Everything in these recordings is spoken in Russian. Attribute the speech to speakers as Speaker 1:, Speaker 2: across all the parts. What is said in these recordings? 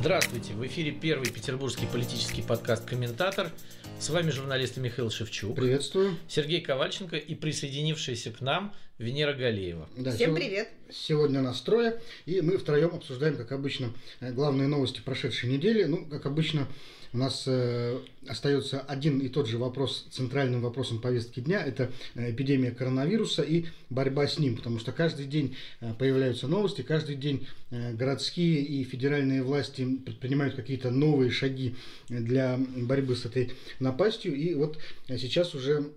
Speaker 1: Здравствуйте! В эфире первый петербургский политический подкаст «Комментатор». С вами журналист Михаил Шевчук.
Speaker 2: Приветствую.
Speaker 1: Сергей Ковальченко и присоединившаяся к нам Венера Галеева.
Speaker 3: Да, Всем сегодня, привет!
Speaker 2: Сегодня нас трое, и мы втроем обсуждаем, как обычно, э, главные новости прошедшей недели. Ну, как обычно, у нас э, остается один и тот же вопрос, центральным вопросом повестки дня, это э, эпидемия коронавируса и борьба с ним, потому что каждый день э, появляются новости, каждый день э, городские и федеральные власти предпринимают какие-то новые шаги для борьбы с этой напастью, и вот сейчас уже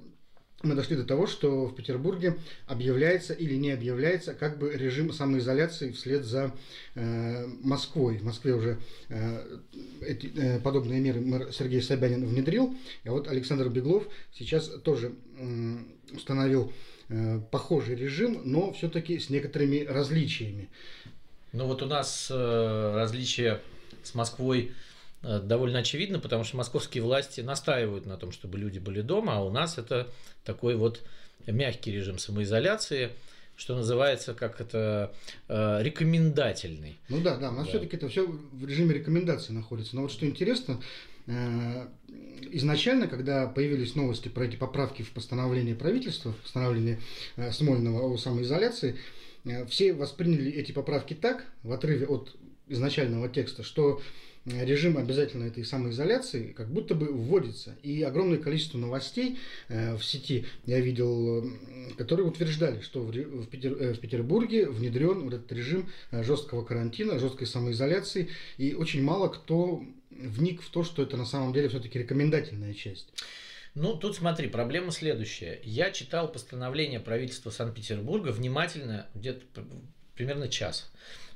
Speaker 2: мы дошли до того, что в Петербурге объявляется или не объявляется как бы режим самоизоляции вслед за э, Москвой. В Москве уже э, эти, э, подобные меры мэр Сергей Собянин внедрил, а вот Александр Беглов сейчас тоже э, установил э, похожий режим, но все-таки с некоторыми различиями.
Speaker 1: Ну вот у нас э, различия с Москвой довольно очевидно, потому что московские власти настаивают на том, чтобы люди были дома, а у нас это такой вот мягкий режим самоизоляции, что называется, как это э, рекомендательный.
Speaker 2: Ну да, да, у нас да. все-таки это все в режиме рекомендации находится. Но вот что интересно, э, изначально, когда появились новости про эти поправки в постановление правительства, в постановление э, Смольного о самоизоляции, э, все восприняли эти поправки так, в отрыве от изначального текста, что режим обязательно этой самоизоляции как будто бы вводится. И огромное количество новостей э, в сети я видел, которые утверждали, что э, в Петербурге внедрен вот этот режим э, жесткого карантина, жесткой самоизоляции. И очень мало кто вник в то, что это на самом деле все-таки рекомендательная часть.
Speaker 1: Ну, тут смотри, проблема следующая. Я читал постановление правительства Санкт-Петербурга внимательно, где-то примерно час.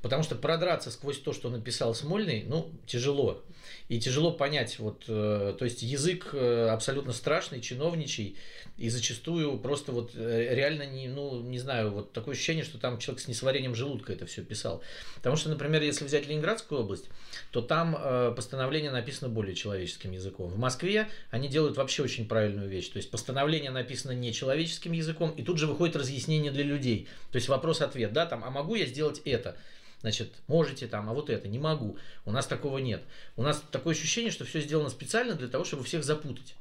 Speaker 1: Потому что продраться сквозь то, что написал Смольный, ну, тяжело. И тяжело понять, вот, э, то есть язык э, абсолютно страшный, чиновничий, и зачастую просто вот э, реально не, ну, не знаю, вот такое ощущение, что там человек с несварением желудка это все писал. Потому что, например, если взять Ленинградскую область, то там постановление написано более человеческим языком. В Москве они делают вообще очень правильную вещь. То есть постановление написано не человеческим языком, и тут же выходит разъяснение для людей. То есть вопрос-ответ, да, там, а могу я сделать это? Значит, можете там, а вот это, не могу. У нас такого нет. У нас такое ощущение, что все сделано специально для того, чтобы всех запутать.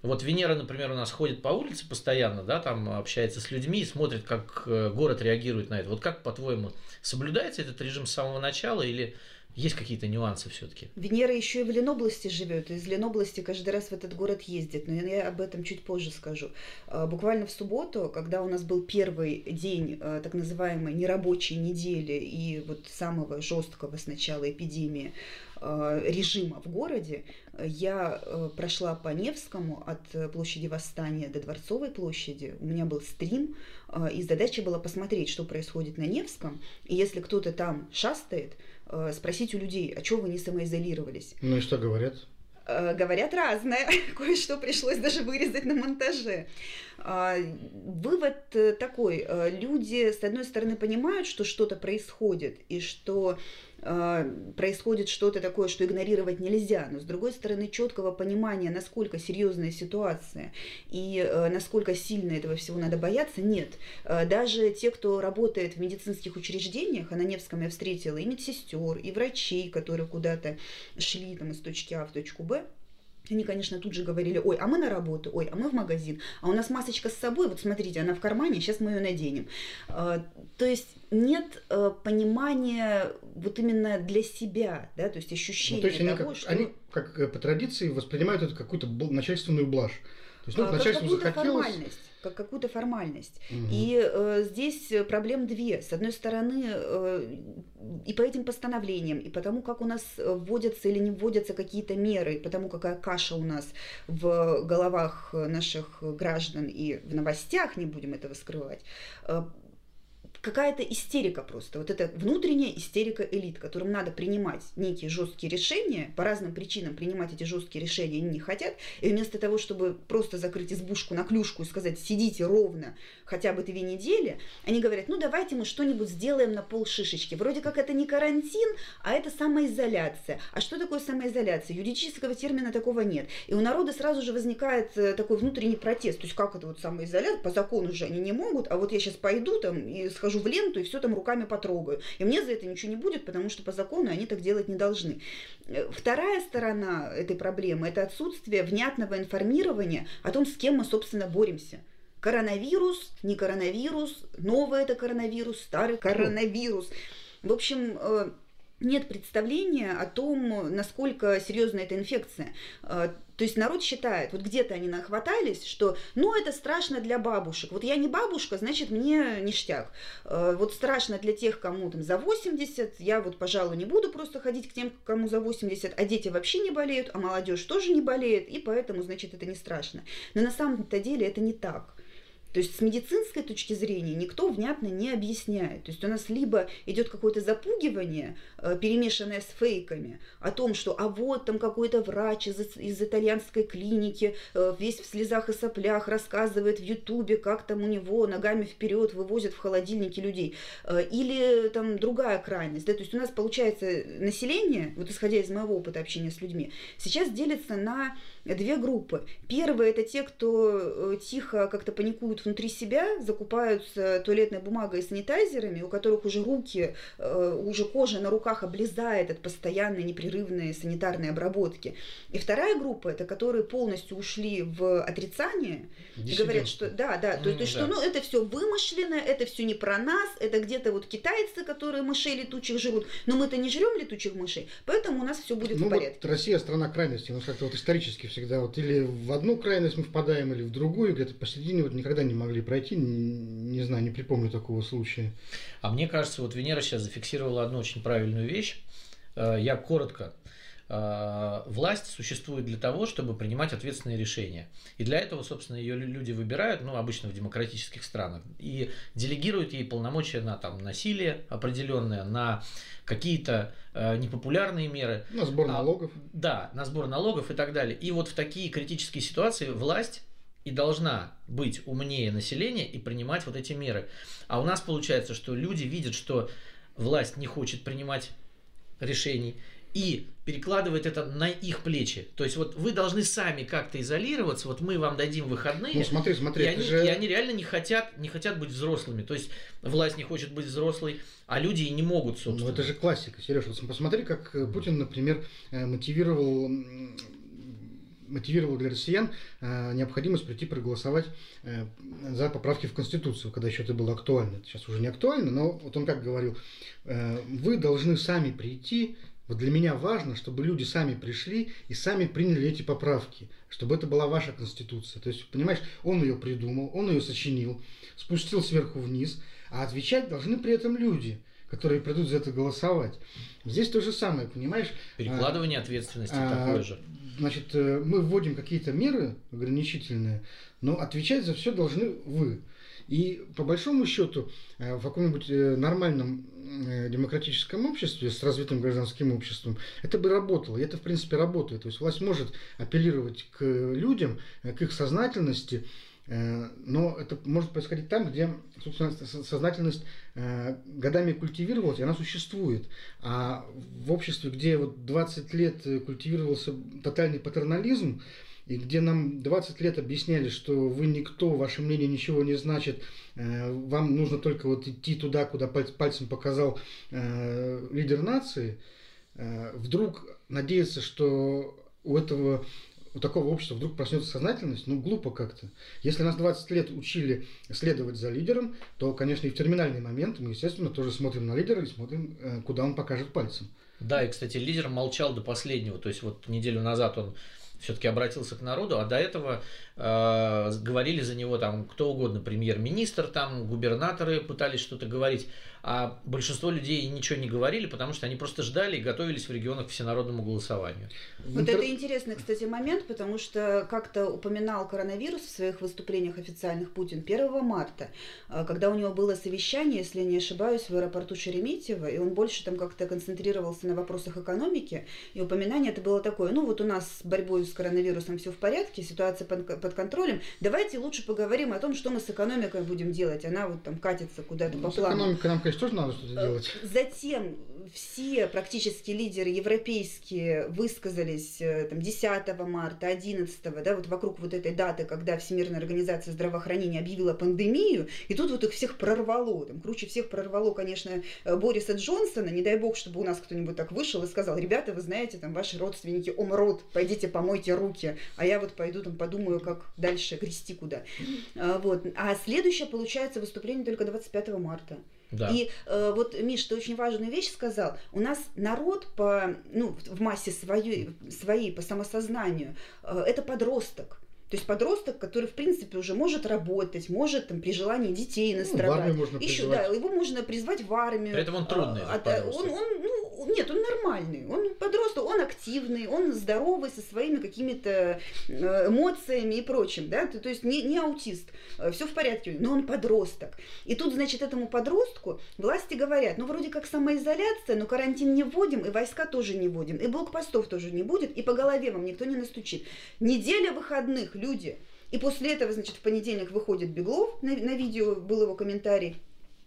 Speaker 1: Вот Венера, например, у нас ходит по улице постоянно, да, там общается с людьми и смотрит, как э, город реагирует на это. Вот как, по-твоему, соблюдается этот режим с самого начала или есть какие-то нюансы все-таки.
Speaker 3: Венера еще и в Ленобласти живет, из Ленобласти каждый раз в этот город ездит, но я об этом чуть позже скажу. А, буквально в субботу, когда у нас был первый день а, так называемой нерабочей недели и вот самого жесткого сначала эпидемии а, режима в городе, я прошла по Невскому от площади Восстания до Дворцовой площади. У меня был стрим, и задача была посмотреть, что происходит на Невском. И если кто-то там шастает, спросить спросить у людей, а чего вы не самоизолировались?
Speaker 2: Ну и что говорят?
Speaker 3: Э, говорят разное. Кое-что пришлось даже вырезать на монтаже. А, вывод э, такой. Э, люди, с одной стороны, понимают, что что-то происходит, и что происходит что-то такое, что игнорировать нельзя, но с другой стороны четкого понимания, насколько серьезная ситуация и насколько сильно этого всего надо бояться, нет. Даже те, кто работает в медицинских учреждениях, а на Невском я встретила и медсестер, и врачей, которые куда-то шли там, из точки А в точку Б, они, конечно, тут же говорили, ой, а мы на работу, ой, а мы в магазин, а у нас масочка с собой, вот смотрите, она в кармане, сейчас мы ее наденем. А, то есть нет э, понимания вот именно для себя, да, то есть ощущения ну, то есть
Speaker 2: они того, как, что... Они, как э, по традиции, воспринимают это какую-то начальственную блажь.
Speaker 3: То есть, ну, а, как захотелось... формальность как какую-то формальность. Угу. И э, здесь проблем две. С одной стороны, э, и по этим постановлениям, и потому, как у нас вводятся или не вводятся какие-то меры, и потому, какая каша у нас в головах наших граждан и в новостях, не будем этого скрывать, э, какая-то истерика просто. Вот это внутренняя истерика элит, которым надо принимать некие жесткие решения, по разным причинам принимать эти жесткие решения они не хотят, и вместо того, чтобы просто закрыть избушку на клюшку и сказать «сидите ровно хотя бы две недели», они говорят «ну давайте мы что-нибудь сделаем на пол шишечки». Вроде как это не карантин, а это самоизоляция. А что такое самоизоляция? Юридического термина такого нет. И у народа сразу же возникает э, такой внутренний протест. То есть как это вот самоизоляция? По закону же они не могут, а вот я сейчас пойду там и схожу в ленту и все там руками потрогаю. И мне за это ничего не будет, потому что по закону они так делать не должны. Э, вторая сторона этой проблемы – это отсутствие внятного информирования о том, с кем мы, собственно, боремся. Коронавирус, не коронавирус, новый это коронавирус, старый коронавирус. В общем, э, нет представления о том, насколько серьезна эта инфекция. А, то есть народ считает, вот где-то они нахватались, что ну это страшно для бабушек. Вот я не бабушка, значит мне ништяк. А, вот страшно для тех, кому там за 80, я вот, пожалуй, не буду просто ходить к тем, кому за 80, а дети вообще не болеют, а молодежь тоже не болеет, и поэтому, значит, это не страшно. Но на самом-то деле это не так. То есть с медицинской точки зрения никто внятно не объясняет. То есть у нас либо идет какое-то запугивание, э, перемешанное с фейками, о том, что а вот там какой-то врач из, из итальянской клиники э, весь в слезах и соплях рассказывает в Ютубе, как там у него ногами вперед вывозят в холодильнике людей. Э, или там другая крайность. Да? То есть у нас получается население, вот исходя из моего опыта общения с людьми, сейчас делится на две группы. Первые это те, кто тихо как-то паникуют внутри себя, закупаются туалетной бумагой и санитайзерами, у которых уже руки, э, уже кожа на руках облезает от постоянной непрерывной санитарной обработки. И вторая группа, это которые полностью ушли в отрицание, и говорят, что да, да, то, mm, то есть, да. что ну, это все вымышленно, это все не про нас, это где-то вот китайцы, которые мышей летучих жрут, но мы-то не жрем летучих мышей, поэтому у нас все будет
Speaker 2: ну,
Speaker 3: в порядке.
Speaker 2: Вот Россия страна крайностей, у нас как-то вот исторически всегда вот или в одну крайность мы впадаем, или в другую, где-то посередине вот никогда не могли пройти, не знаю, не припомню такого случая.
Speaker 1: А мне кажется, вот Венера сейчас зафиксировала одну очень правильную вещь. Э, я коротко власть существует для того, чтобы принимать ответственные решения. И для этого, собственно, ее люди выбирают, ну, обычно в демократических странах, и делегируют ей полномочия на там, насилие определенное, на какие-то э, непопулярные меры.
Speaker 2: На сбор а, налогов. А,
Speaker 1: да, на сбор налогов и так далее. И вот в такие критические ситуации власть и должна быть умнее населения и принимать вот эти меры. А у нас получается, что люди видят, что власть не хочет принимать решений и перекладывает это на их плечи. То есть вот вы должны сами как-то изолироваться, вот мы вам дадим выходные.
Speaker 2: Ну смотри, смотри,
Speaker 1: и, они, же... и они реально не хотят, не хотят быть взрослыми. То есть власть не хочет быть взрослой, а люди и не могут, ну, собственно.
Speaker 2: Ну это же классика, Сереж. Вот посмотри, как Путин, например, э, мотивировал мотивировал для россиян э, необходимость прийти проголосовать э, за поправки в Конституцию, когда еще это было актуально. Сейчас уже не актуально, но вот он как говорил, э, вы должны сами прийти, вот для меня важно, чтобы люди сами пришли и сами приняли эти поправки, чтобы это была ваша конституция. То есть, понимаешь, он ее придумал, он ее сочинил, спустил сверху вниз, а отвечать должны при этом люди которые придут за это голосовать. Здесь то же самое, понимаешь?
Speaker 1: Перекладывание а, ответственности а, такое же.
Speaker 2: Значит, э, мы вводим какие-то меры ограничительные, но отвечать за все должны вы. И по большому счету э, в каком-нибудь э, нормальном демократическом обществе с развитым гражданским обществом это бы работало. И это, в принципе, работает. То есть власть может апеллировать к людям, к их сознательности, Э, но это может происходить там, где, собственно, сознательность э, годами культивировалась, и она существует. А в обществе, где вот 20 лет культивировался тотальный патернализм, и где нам 20 лет объясняли, что вы никто, ваше мнение ничего не значит, э, вам нужно только вот идти туда, куда пальцем показал лидер нации, вдруг надеяться, что у этого у такого общества вдруг проснется сознательность, ну, глупо как-то. Если нас 20 лет учили следовать за лидером, то, конечно, и в терминальный момент мы, естественно, тоже смотрим на лидера и смотрим, э, куда он покажет пальцем.
Speaker 1: Да, и, кстати, лидер молчал до последнего. То есть, вот неделю назад он все-таки обратился к народу, а до этого э, говорили за него там кто угодно, премьер-министр, там губернаторы пытались что-то говорить а большинство людей ничего не говорили, потому что они просто ждали и готовились в регионах к всенародному голосованию.
Speaker 3: Вот Интер... это интересный, кстати, момент, потому что как-то упоминал коронавирус в своих выступлениях официальных Путин 1 марта, а, когда у него было совещание, если не ошибаюсь, в аэропорту Шереметьево, и он больше там как-то концентрировался на вопросах экономики, и упоминание это было такое, ну вот у нас с борьбой с коронавирусом все в порядке, ситуация под, под контролем, давайте лучше поговорим о том, что мы с экономикой будем делать, она вот там катится куда-то ну, по плану.
Speaker 2: Экономика нам, конечно, тоже надо что-то делать.
Speaker 3: Затем все практически лидеры европейские высказались э, там, 10 марта, 11, да, вот вокруг вот этой даты, когда Всемирная организация здравоохранения объявила пандемию, и тут вот их всех прорвало. Там, круче всех прорвало, конечно, э, Бориса Джонсона. Не дай бог, чтобы у нас кто-нибудь так вышел и сказал, ребята, вы знаете, там ваши родственники умрут, пойдите помойте руки, а я вот пойду там подумаю, как дальше грести куда. А, вот. А следующее, получается, выступление только 25 марта. Да. И э, вот, Миш, ты очень важную вещь сказал. У нас народ по, ну, в массе своей, своей по самосознанию, э, это подросток. То есть подросток, который, в принципе, уже может работать, может там, при желании детей настрадать.
Speaker 2: Ну, можно
Speaker 3: Еще, да, его можно призвать в армию.
Speaker 1: При этом он трудный. А,
Speaker 3: а, он, он, ну, нет, он нормальный. Он подросток, он активный, он здоровый, со своими какими-то э, эмоциями и прочим. Да? То, то есть не, не аутист. Э, Все в порядке, но он подросток. И тут, значит, этому подростку власти говорят, ну, вроде как самоизоляция, но карантин не вводим, и войска тоже не вводим, и блокпостов тоже не будет, и по голове вам никто не настучит. Неделя выходных, люди. И после этого, значит, в понедельник выходит Беглов, на, на видео был его комментарий,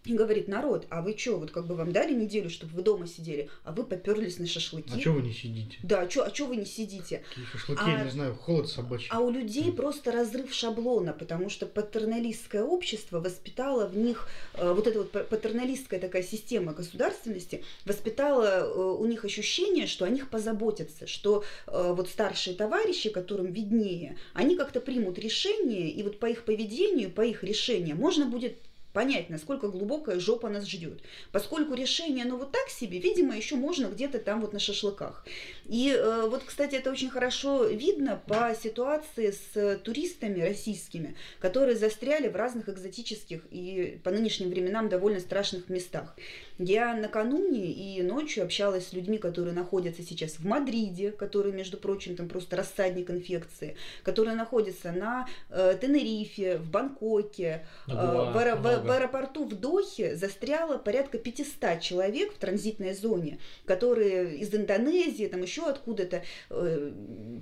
Speaker 3: и говорит, народ, а вы что, вот как бы вам дали неделю, чтобы вы дома сидели, а вы поперлись на шашлыки.
Speaker 2: А что вы не сидите?
Speaker 3: Да, а что а чё вы не сидите?
Speaker 2: Какие шашлыки, а, я не знаю, холод собачий.
Speaker 3: А у людей mm. просто разрыв шаблона, потому что патерналистское общество воспитало в них, э, вот эта вот патерналистская такая система государственности, воспитала э, у них ощущение, что о них позаботятся, что э, вот старшие товарищи, которым виднее, они как-то примут решение, и вот по их поведению, по их решениям можно будет понять, насколько глубокая жопа нас ждет. Поскольку решение, ну вот так себе, видимо, еще можно где-то там вот на шашлыках. И э, вот, кстати, это очень хорошо видно по ситуации с туристами российскими, которые застряли в разных экзотических и по нынешним временам довольно страшных местах. Я накануне и ночью общалась с людьми, которые находятся сейчас в Мадриде, которые, между прочим, там просто рассадник инфекции, которые находятся на э, Тенерифе, в Бангкоке, э, в, в, в аэропорту в Дохе застряло порядка 500 человек в транзитной зоне, которые из Индонезии, там еще откуда-то э,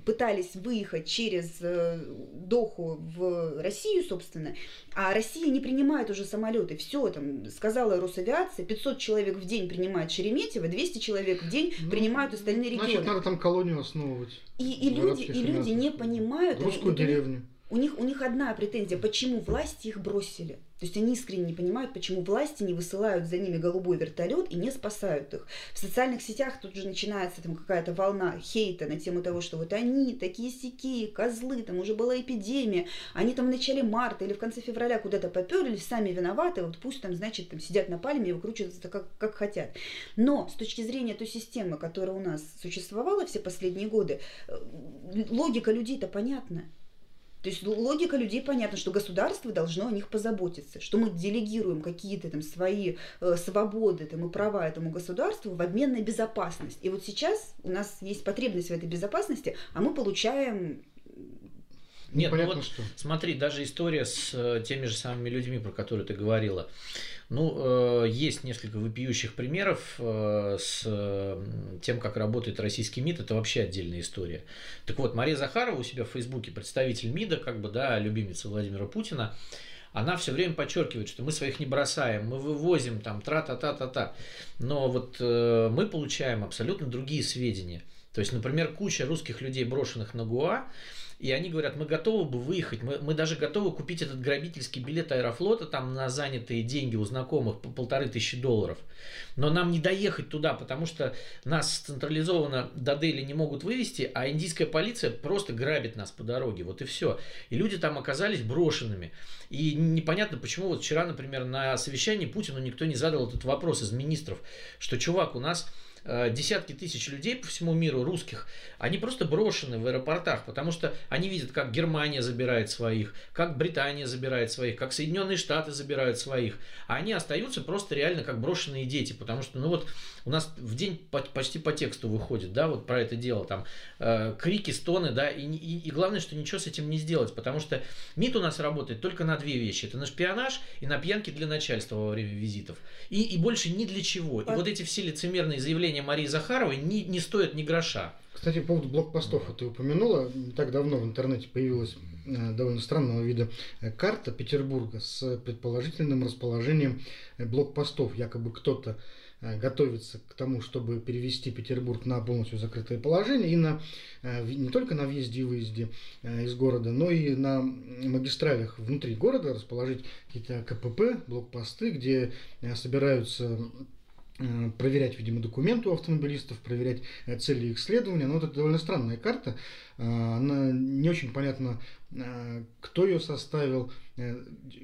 Speaker 3: пытались выехать через э, Доху в Россию, собственно, а Россия не принимает уже самолеты. Все, там, сказала Росавиация, 500 человек в день принимает Шереметьево, 200 человек в день ну, принимают остальные регионы.
Speaker 2: Значит, надо там колонию основывать.
Speaker 3: И, и люди, и люди не понимают.
Speaker 2: Русскую деревню.
Speaker 3: У них, у них одна претензия, почему власти их бросили. То есть они искренне не понимают, почему власти не высылают за ними голубой вертолет и не спасают их. В социальных сетях тут же начинается там какая-то волна хейта на тему того, что вот они такие сякие, козлы, там уже была эпидемия, они там в начале марта или в конце февраля куда-то поперлись, сами виноваты, вот пусть там, значит, там сидят на пальме и выкручиваются как, как хотят. Но с точки зрения той системы, которая у нас существовала все последние годы, э, логика людей-то понятна. То есть логика людей понятна, что государство должно о них позаботиться, что мы делегируем какие-то там свои э, свободы там, и права этому государству в обмен на безопасность. И вот сейчас у нас есть потребность в этой безопасности, а мы получаем
Speaker 1: нет, ну вот что. смотри, даже история с э, теми же самыми людьми, про которые ты говорила. Ну, э, есть несколько вопиющих примеров э, с тем, как работает российский МИД. Это вообще отдельная история. Так вот, Мария Захарова у себя в Фейсбуке, представитель МИДа, как бы, да, любимица Владимира Путина, она все время подчеркивает, что мы своих не бросаем, мы вывозим там тра-та-та-та-та. Но вот мы получаем абсолютно другие сведения. То есть, например, куча русских людей, брошенных на Гуа, и они говорят, мы готовы бы выехать, мы, мы даже готовы купить этот грабительский билет Аэрофлота там на занятые деньги у знакомых по полторы тысячи долларов. Но нам не доехать туда, потому что нас централизованно до Дели не могут вывести, а индийская полиция просто грабит нас по дороге. Вот и все. И люди там оказались брошенными. И непонятно, почему вот вчера, например, на совещании Путину никто не задал этот вопрос из министров, что, чувак, у нас десятки тысяч людей по всему миру, русских, они просто брошены в аэропортах, потому что они видят, как Германия забирает своих, как Британия забирает своих, как Соединенные Штаты забирают своих, а они остаются просто реально как брошенные дети, потому что, ну вот, у нас в день почти по тексту выходит, да, вот про это дело, там, э, крики, стоны, да, и, и, и главное, что ничего с этим не сделать, потому что МИД у нас работает только на две вещи, это на шпионаж и на пьянки для начальства во время визитов, и, и больше ни для чего, и вот эти все лицемерные заявления заявления Марии Захаровой не, не стоят ни гроша.
Speaker 2: Кстати, по поводу блокпостов, ты упомянула, не так давно в интернете появилась довольно странного вида карта Петербурга с предположительным расположением блокпостов. Якобы кто-то готовится к тому, чтобы перевести Петербург на полностью закрытое положение и на, не только на въезде и выезде из города, но и на магистралях внутри города расположить какие-то КПП, блокпосты, где собираются Э, проверять, видимо, документы у автомобилистов, проверять э, цели их следования. Но это довольно странная карта. Э, она не очень понятно, кто ее составил,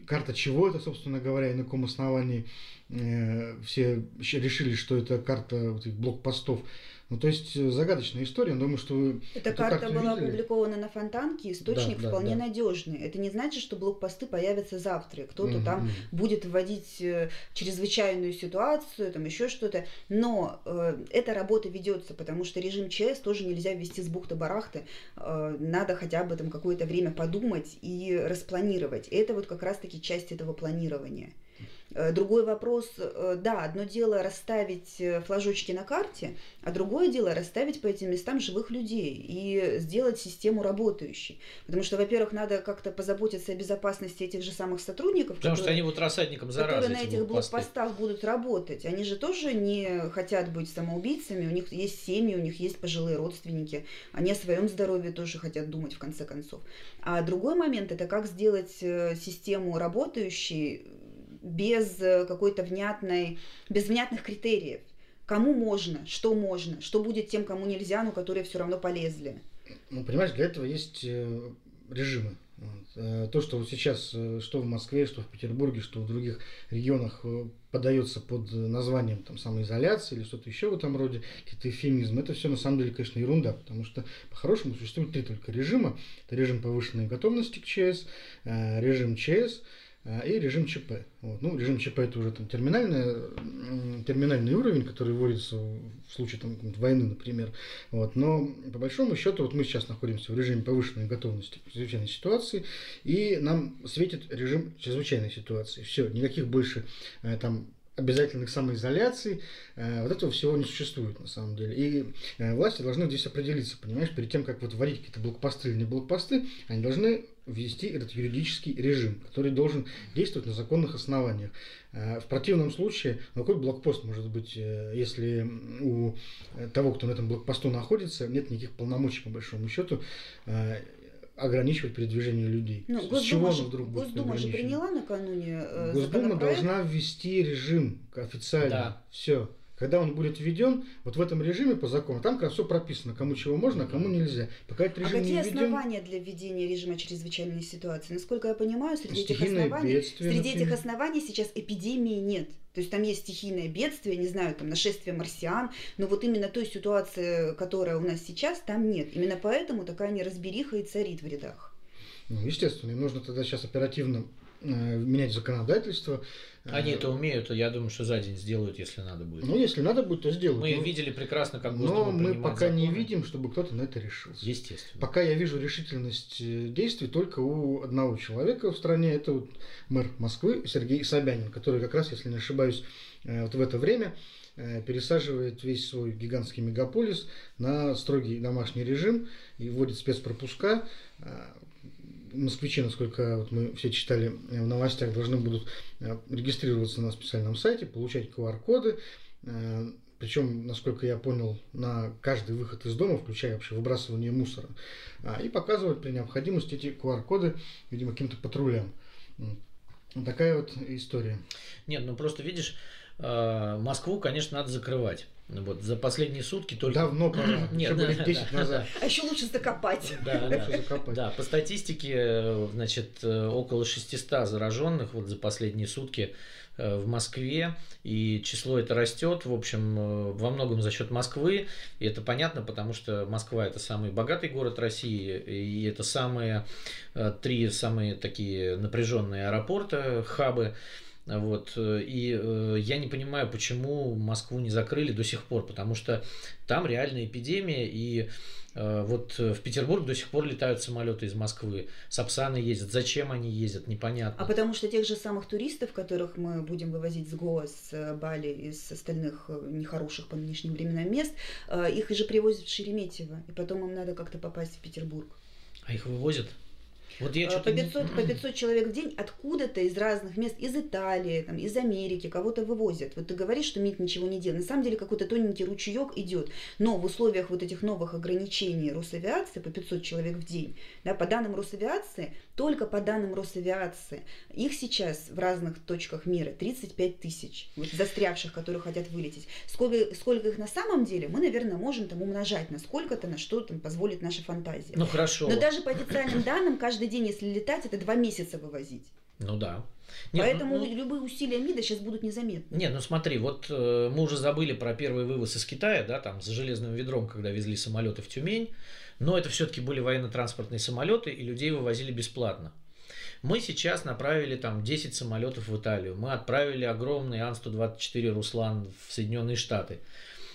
Speaker 2: карта чего это, собственно говоря, и на каком основании все решили, что это карта вот этих блокпостов. Ну, то есть э, загадочная история, думаю, что вы
Speaker 3: Эта карта была видели. опубликована на Фонтанке, источник да, вполне да. надежный. Это не значит, что блокпосты появятся завтра, кто-то угу, там будет вводить э, чрезвычайную ситуацию, там еще что-то. Но э, эта работа ведется, потому что режим ЧС тоже нельзя ввести с бухты-барахты. Э, надо хотя бы там какое-то время подумать и распланировать. И это вот как раз-таки часть этого планирования. Э, другой вопрос, э, да, одно дело расставить э, флажочки на карте, а другое дело расставить по этим местам живых людей и сделать систему работающей. Потому что, во-первых, надо как-то позаботиться о безопасности этих же самых сотрудников.
Speaker 1: Потому которые, что они вот рассадником заразы.
Speaker 3: Которые на этих блокпостах будут работать. Они же тоже не хотят быть самоубийцами, у них есть семьи, у них есть пожилые родственники. Они о своем здоровье тоже хотят думать в конце концов. А другой момент это как сделать систему работающей без э, какой-то внятной, без внятных критериев. Кому можно, что можно, что будет тем, кому нельзя, но которые все равно полезли.
Speaker 2: Ну, понимаешь, для этого есть э, режимы. Э, то, что вот сейчас, что в Москве, что в Петербурге, что в других регионах подается под названием там, самоизоляции или что-то еще в этом роде, какие-то эфемизмы, это все на самом деле, конечно, ерунда, потому что по-хорошему существует три только режима. Это режим повышенной готовности к ЧС, режим ЧС, и режим ЧП. Вот. Ну, режим ЧП это уже там терминальный, терминальный уровень, который вводится в случае там, войны, например. Вот. Но по большому счету вот мы сейчас находимся в режиме повышенной готовности к чрезвычайной ситуации, и нам светит режим чрезвычайной ситуации. Все, никаких больше э, там обязательных самоизоляций, э, вот этого всего не существует на самом деле. И э, власти должны здесь определиться, понимаешь, перед тем, как вот вводить какие-то блокпосты или не блокпосты, они должны ввести этот юридический режим, который должен действовать на законных основаниях. Э, в противном случае, ну, какой блокпост может быть, если у того, кто на этом блокпосту находится, нет никаких полномочий, по большому счету, ограничивать передвижение людей.
Speaker 3: Ну, С чего же, вдруг Госдума же приняла накануне
Speaker 2: э, Госдума должна ввести режим официально. Да. Все. Когда он будет введен, вот в этом режиме по закону, там как раз все прописано, кому чего можно, а кому нельзя.
Speaker 3: Пока этот режим а какие не введен, основания для введения режима чрезвычайной ситуации? Насколько я понимаю, среди этих оснований, среди этих оснований сейчас эпидемии нет. То есть там есть стихийное бедствие, не знаю, там нашествие марсиан, но вот именно той ситуации, которая у нас сейчас, там нет. Именно поэтому такая неразбериха и царит в рядах.
Speaker 2: Ну, естественно, им нужно тогда сейчас оперативно менять законодательство,
Speaker 1: они это умеют, я думаю, что за день сделают, если надо будет.
Speaker 2: Ну, если надо будет, то сделают.
Speaker 1: Мы ну, видели прекрасно, как
Speaker 2: Но мы пока законы. не видим, чтобы кто-то на это решился.
Speaker 1: Естественно.
Speaker 2: Пока я вижу решительность э, действий только у одного человека в стране, это вот мэр Москвы Сергей Собянин, который как раз, если не ошибаюсь, э, вот в это время э, пересаживает весь свой гигантский мегаполис на строгий домашний режим и вводит спецпропуска москвичи, насколько вот мы все читали в новостях, должны будут э, регистрироваться на специальном сайте, получать QR-коды. Э, Причем, насколько я понял, на каждый выход из дома, включая вообще выбрасывание мусора. И показывать при необходимости эти QR-коды, видимо, каким-то патрулям. Такая вот история.
Speaker 1: Нет, ну просто видишь, э, Москву, конечно, надо закрывать. Вот, за последние сутки только...
Speaker 2: Давно пора.
Speaker 1: Нет, да, лет 10 да, назад.
Speaker 3: А еще лучше закопать.
Speaker 1: Да, да, закопать. да, по статистике, значит, около 600 зараженных вот за последние сутки э, в Москве, и число это растет, в общем, э, во многом за счет Москвы, и это понятно, потому что Москва это самый богатый город России, и это самые э, три самые такие напряженные аэропорта, хабы, вот. Э, и э, я не понимаю, почему Москву не закрыли до сих пор, потому что там реальная эпидемия, и э, вот в Петербург до сих пор летают самолеты из Москвы, Сапсаны ездят. Зачем они ездят, непонятно.
Speaker 3: А потому что тех же самых туристов, которых мы будем вывозить с Гоа, с Бали, из остальных нехороших по нынешним временам мест, их же привозят в Шереметьево, и потом им надо как-то попасть в Петербург.
Speaker 1: А их вывозят?
Speaker 3: Вот я по, 500, по 500 человек в день откуда-то из разных мест, из Италии, там, из Америки, кого-то вывозят. Вот ты говоришь, что МИД ничего не делает. На самом деле какой-то тоненький ручеек идет. Но в условиях вот этих новых ограничений Росавиации по 500 человек в день, да, по данным Росавиации, только по данным Росавиации, их сейчас в разных точках мира 35 тысяч вот, застрявших, которые хотят вылететь. Сколько, сколько их на самом деле, мы, наверное, можем там умножать на сколько-то, на что там позволит наша фантазия.
Speaker 1: Ну хорошо.
Speaker 3: Но даже по официальным данным, каждый день, если летать, это два месяца вывозить.
Speaker 1: Ну да.
Speaker 3: Нет, Поэтому ну, ну, любые усилия МИДа сейчас будут незаметны.
Speaker 1: Не, ну смотри, вот э, мы уже забыли про первый вывоз из Китая, да, там с железным ведром, когда везли самолеты в Тюмень, но это все-таки были военно-транспортные самолеты, и людей вывозили бесплатно. Мы сейчас направили там 10 самолетов в Италию. Мы отправили огромный Ан-124 Руслан в Соединенные Штаты.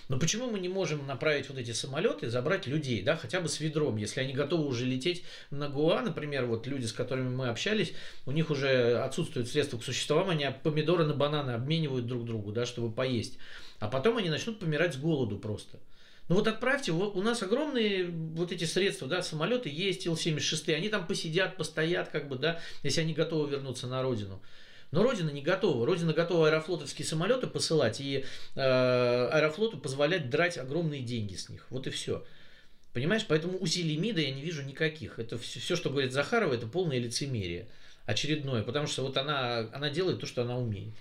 Speaker 1: Но почему мы не можем направить вот эти самолеты, забрать людей, да, хотя бы с ведром, если они готовы уже лететь на Гуа, например, вот люди, с которыми мы общались, у них уже отсутствуют средства к существованию, они помидоры на бананы обменивают друг другу, да, чтобы поесть. А потом они начнут помирать с голоду просто. Ну вот отправьте, у нас огромные вот эти средства, да, самолеты есть, Ил-76, они там посидят, постоят, как бы, да, если они готовы вернуться на родину. Но Родина не готова. Родина готова аэрофлотовские самолеты посылать и э, аэрофлоту позволять драть огромные деньги с них. Вот и все. Понимаешь, поэтому усилий МИДа я не вижу никаких. Это все, все что говорит Захарова, это полное лицемерие очередное, потому что вот она, она делает то, что она умеет.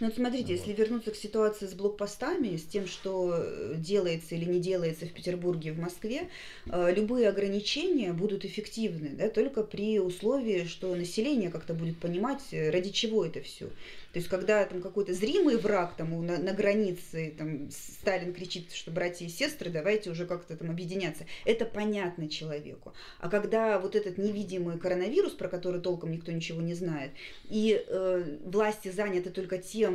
Speaker 3: Ну вот смотрите, вот. если вернуться к ситуации с блокпостами, с тем, что э, делается или не делается в Петербурге, в Москве, э, любые ограничения будут эффективны, да, только при условии, что население как-то будет понимать, э, ради чего это все. То есть, когда там какой-то зримый враг там на, на границе, там Сталин кричит, что братья и сестры, давайте уже как-то там объединяться, это понятно человеку. А когда вот этот невидимый коронавирус, про который толком никто ничего не знает, и э, власти заняты только тем,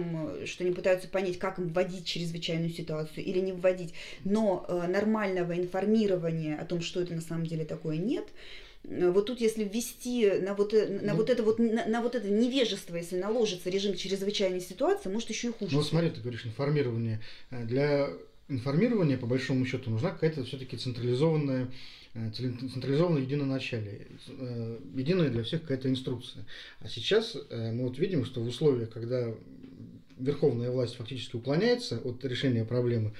Speaker 3: что они пытаются понять, как им вводить чрезвычайную ситуацию или не вводить, но э, нормального информирования о том, что это на самом деле такое, нет, Э, вот тут, если ввести на вот, э, на ну, вот это вот на, на вот это невежество, если наложится режим чрезвычайной ситуации, может еще и хуже.
Speaker 2: Ну, смотри, ты говоришь информирование. Э, для информирования, по большому счету, нужна какая-то все-таки централизованная централизованное единоначалие, единая для всех какая-то инструкция. А сейчас мы вот видим, что в условиях, когда верховная власть фактически уклоняется от решения проблемы,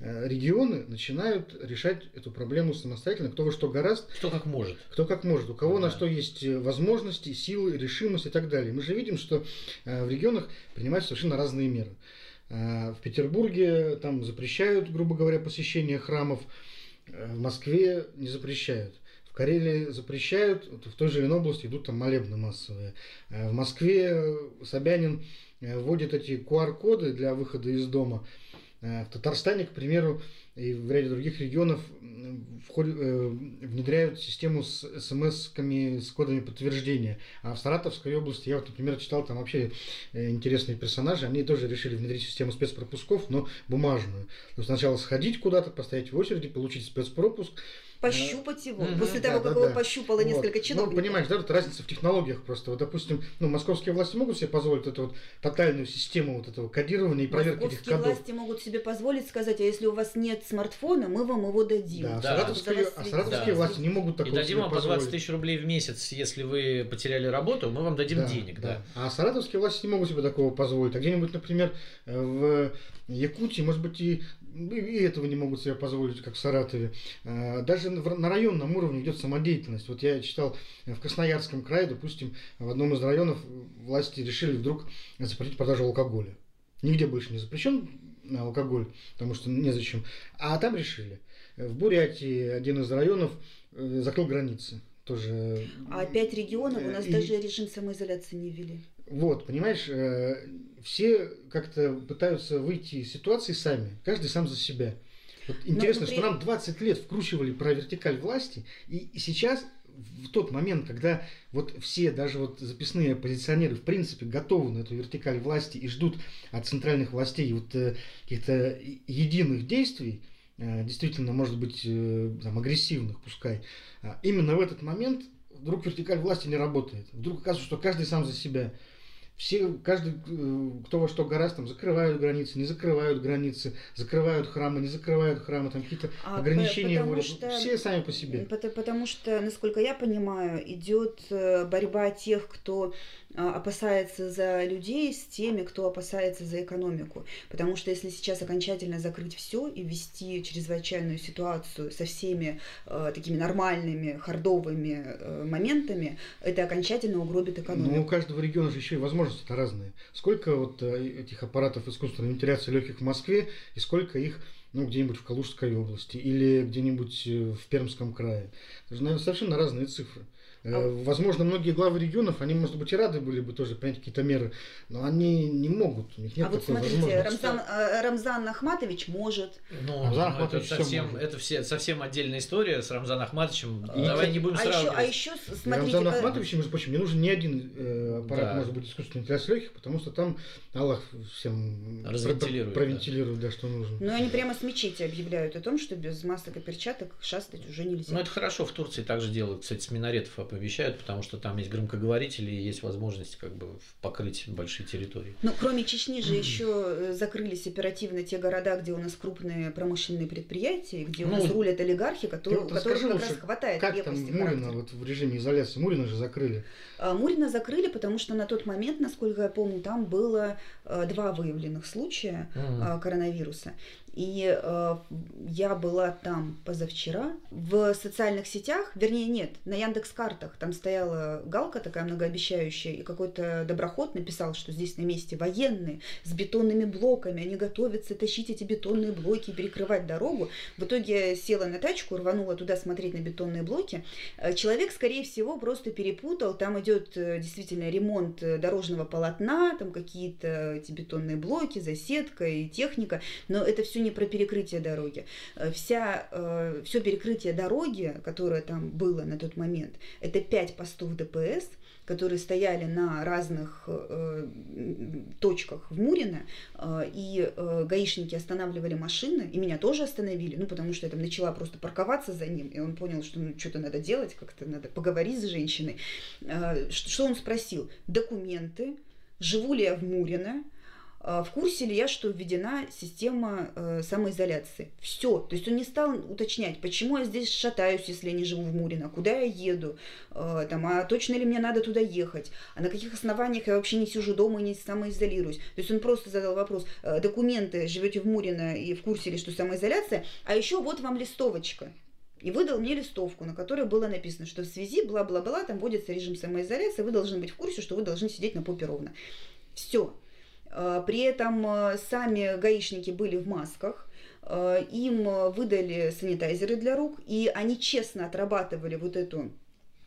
Speaker 2: Э, регионы начинают решать эту проблему самостоятельно, кто во что гораст.
Speaker 1: Кто как может.
Speaker 2: Кто как может, у кого да. на что есть э, возможности, силы, решимость и так далее. Мы же видим, что э, в регионах принимают совершенно разные меры. В Петербурге там запрещают, грубо говоря, посещение храмов, в Москве не запрещают. В Карелии запрещают, в той же Ленобласти идут там молебны массовые. В Москве Собянин вводит эти QR-коды для выхода из дома – Э, в Татарстане, к примеру, и в ряде других регионов э, внедряют систему с смс-ками, с кодами подтверждения. А в Саратовской области, я вот, например, читал там вообще э, интересные персонажи, они тоже решили внедрить систему спецпропусков, но бумажную. То есть сначала сходить куда-то, постоять в очереди, получить спецпропуск,
Speaker 3: пощупать его. Угу, После того, да, как да, его да. пощупало вот. несколько ну, чиновников.
Speaker 2: Ну, понимаешь, да, это разница в технологиях просто. Вот, допустим, ну, московские власти могут себе позволить эту вот тотальную систему вот этого кодирования и проверки этих кодов.
Speaker 3: власти могут себе позволить сказать, а если у вас нет смартфона, мы вам его дадим.
Speaker 2: Да, да. Саратовские, а саратовские да. власти не могут такого
Speaker 1: И дадим вам по 20 тысяч рублей в месяц, если вы потеряли работу, мы вам дадим да, денег. Да.
Speaker 2: да. А саратовские власти не могут себе такого позволить. А где-нибудь, например, в Якутии, может быть, и и этого не могут себе позволить, как в Саратове. А, даже на районном уровне идет самодеятельность. Вот я читал в Красноярском крае, допустим, в одном из районов власти решили вдруг запретить продажу алкоголя. Нигде больше не запрещен алкоголь, потому что незачем. А там решили. В Бурятии один из районов э, закрыл границы. Тоже...
Speaker 3: А пять регионов у нас и... даже режим самоизоляции не ввели.
Speaker 2: Вот, понимаешь, э, все как-то пытаются выйти из ситуации сами, каждый сам за себя. Вот интересно, при... что нам 20 лет вкручивали про вертикаль власти, и, и сейчас в тот момент, когда вот все, даже вот записные оппозиционеры, в принципе, готовы на эту вертикаль власти и ждут от центральных властей вот э, каких-то единых действий, э, действительно, может быть, там, агрессивных, пускай, а именно в этот момент вдруг вертикаль власти не работает. Вдруг оказывается, что каждый сам за себя. Все, каждый, э, кто во что гораздо, там закрывают границы, не закрывают границы, закрывают храмы, не закрывают храмы, там какие-то а ограничения вводят. Что, все сами по себе.
Speaker 3: Потому, потому что, насколько я понимаю, идет э, борьба тех, кто опасается за людей с теми, кто опасается за экономику. Потому что если сейчас окончательно закрыть все и ввести чрезвычайную ситуацию со всеми э, такими нормальными, хардовыми э, моментами, это окончательно угробит экономику.
Speaker 2: Ну, у каждого региона же еще и возможности-то разные. Сколько вот э, этих аппаратов искусственной вентиляции легких в Москве и сколько их ну, где-нибудь в Калужской области или где-нибудь э, в Пермском крае. Это же, наверное, совершенно разные цифры. Э, возможно, многие главы регионов, они, может быть, и рады были бы тоже принять какие-то меры, но они не могут, у них нет
Speaker 3: а вот смотрите, Рамзан, э, Рамзан Ахматович может.
Speaker 1: Ну, Рамзан Ахматович это, совсем, может. это все, совсем отдельная история с Рамзаном Ахматовичем. И, Давай не будем а сравнивать. Еще,
Speaker 3: а еще, смотрите...
Speaker 2: Рамзан Ахматович, между прочим, не нужен ни один э, аппарат, да. может быть, искусственный интеллект легких, потому что там Аллах всем
Speaker 1: провентилирует,
Speaker 2: провентилирует да. да, что нужно.
Speaker 3: Ну, они прямо с мечети объявляют о том, что без масок и перчаток шастать уже нельзя.
Speaker 1: Ну, это хорошо, в Турции также делают, кстати, с минаретов оповещают, потому что там есть громкоговорители и есть возможность как бы покрыть большие территории.
Speaker 3: Ну, кроме Чечни же еще э, закрылись оперативно те города, где у нас крупные промышленные предприятия, где у ну, нас рулят олигархи, которые, вот которых как раз хватает
Speaker 2: как там Мурина вот в режиме изоляции? Мурина же закрыли.
Speaker 3: А, Мурина закрыли, потому что на тот момент, насколько я помню, там было два выявленных случая mm. коронавируса. И э, я была там позавчера в социальных сетях, вернее нет, на Яндекс Картах там стояла галка такая многообещающая, и какой-то доброход написал, что здесь на месте военные с бетонными блоками, они готовятся тащить эти бетонные блоки и перекрывать дорогу. В итоге села на тачку, рванула туда смотреть на бетонные блоки. Э, человек, скорее всего, просто перепутал, там идет э, действительно ремонт э, дорожного полотна, там какие-то эти бетонные блоки, засетка и техника, но это все не про перекрытие дороги. Э, вся, э, все перекрытие дороги, которое там было на тот момент, это пять постов ДПС, которые стояли на разных э, точках в Мурино, э, и э, гаишники останавливали машины, и меня тоже остановили, ну, потому что я там начала просто парковаться за ним, и он понял, что ну, что-то надо делать, как-то надо поговорить с женщиной. Э, что он спросил? Документы, живу ли я в Мурино, а, в курсе ли я, что введена система э, самоизоляции. Все. То есть он не стал уточнять, почему я здесь шатаюсь, если я не живу в Мурино, куда я еду, э, там, а точно ли мне надо туда ехать, а на каких основаниях я вообще не сижу дома и не самоизолируюсь. То есть он просто задал вопрос, э, документы, живете в Мурино и в курсе ли, что самоизоляция, а еще вот вам листовочка. И выдал мне листовку, на которой было написано, что в связи бла-бла-бла, там вводится режим самоизоляции, вы должны быть в курсе, что вы должны сидеть на попе ровно. Все. А, при этом а, сами гаишники были в масках, а, им выдали санитайзеры для рук, и они честно отрабатывали вот эту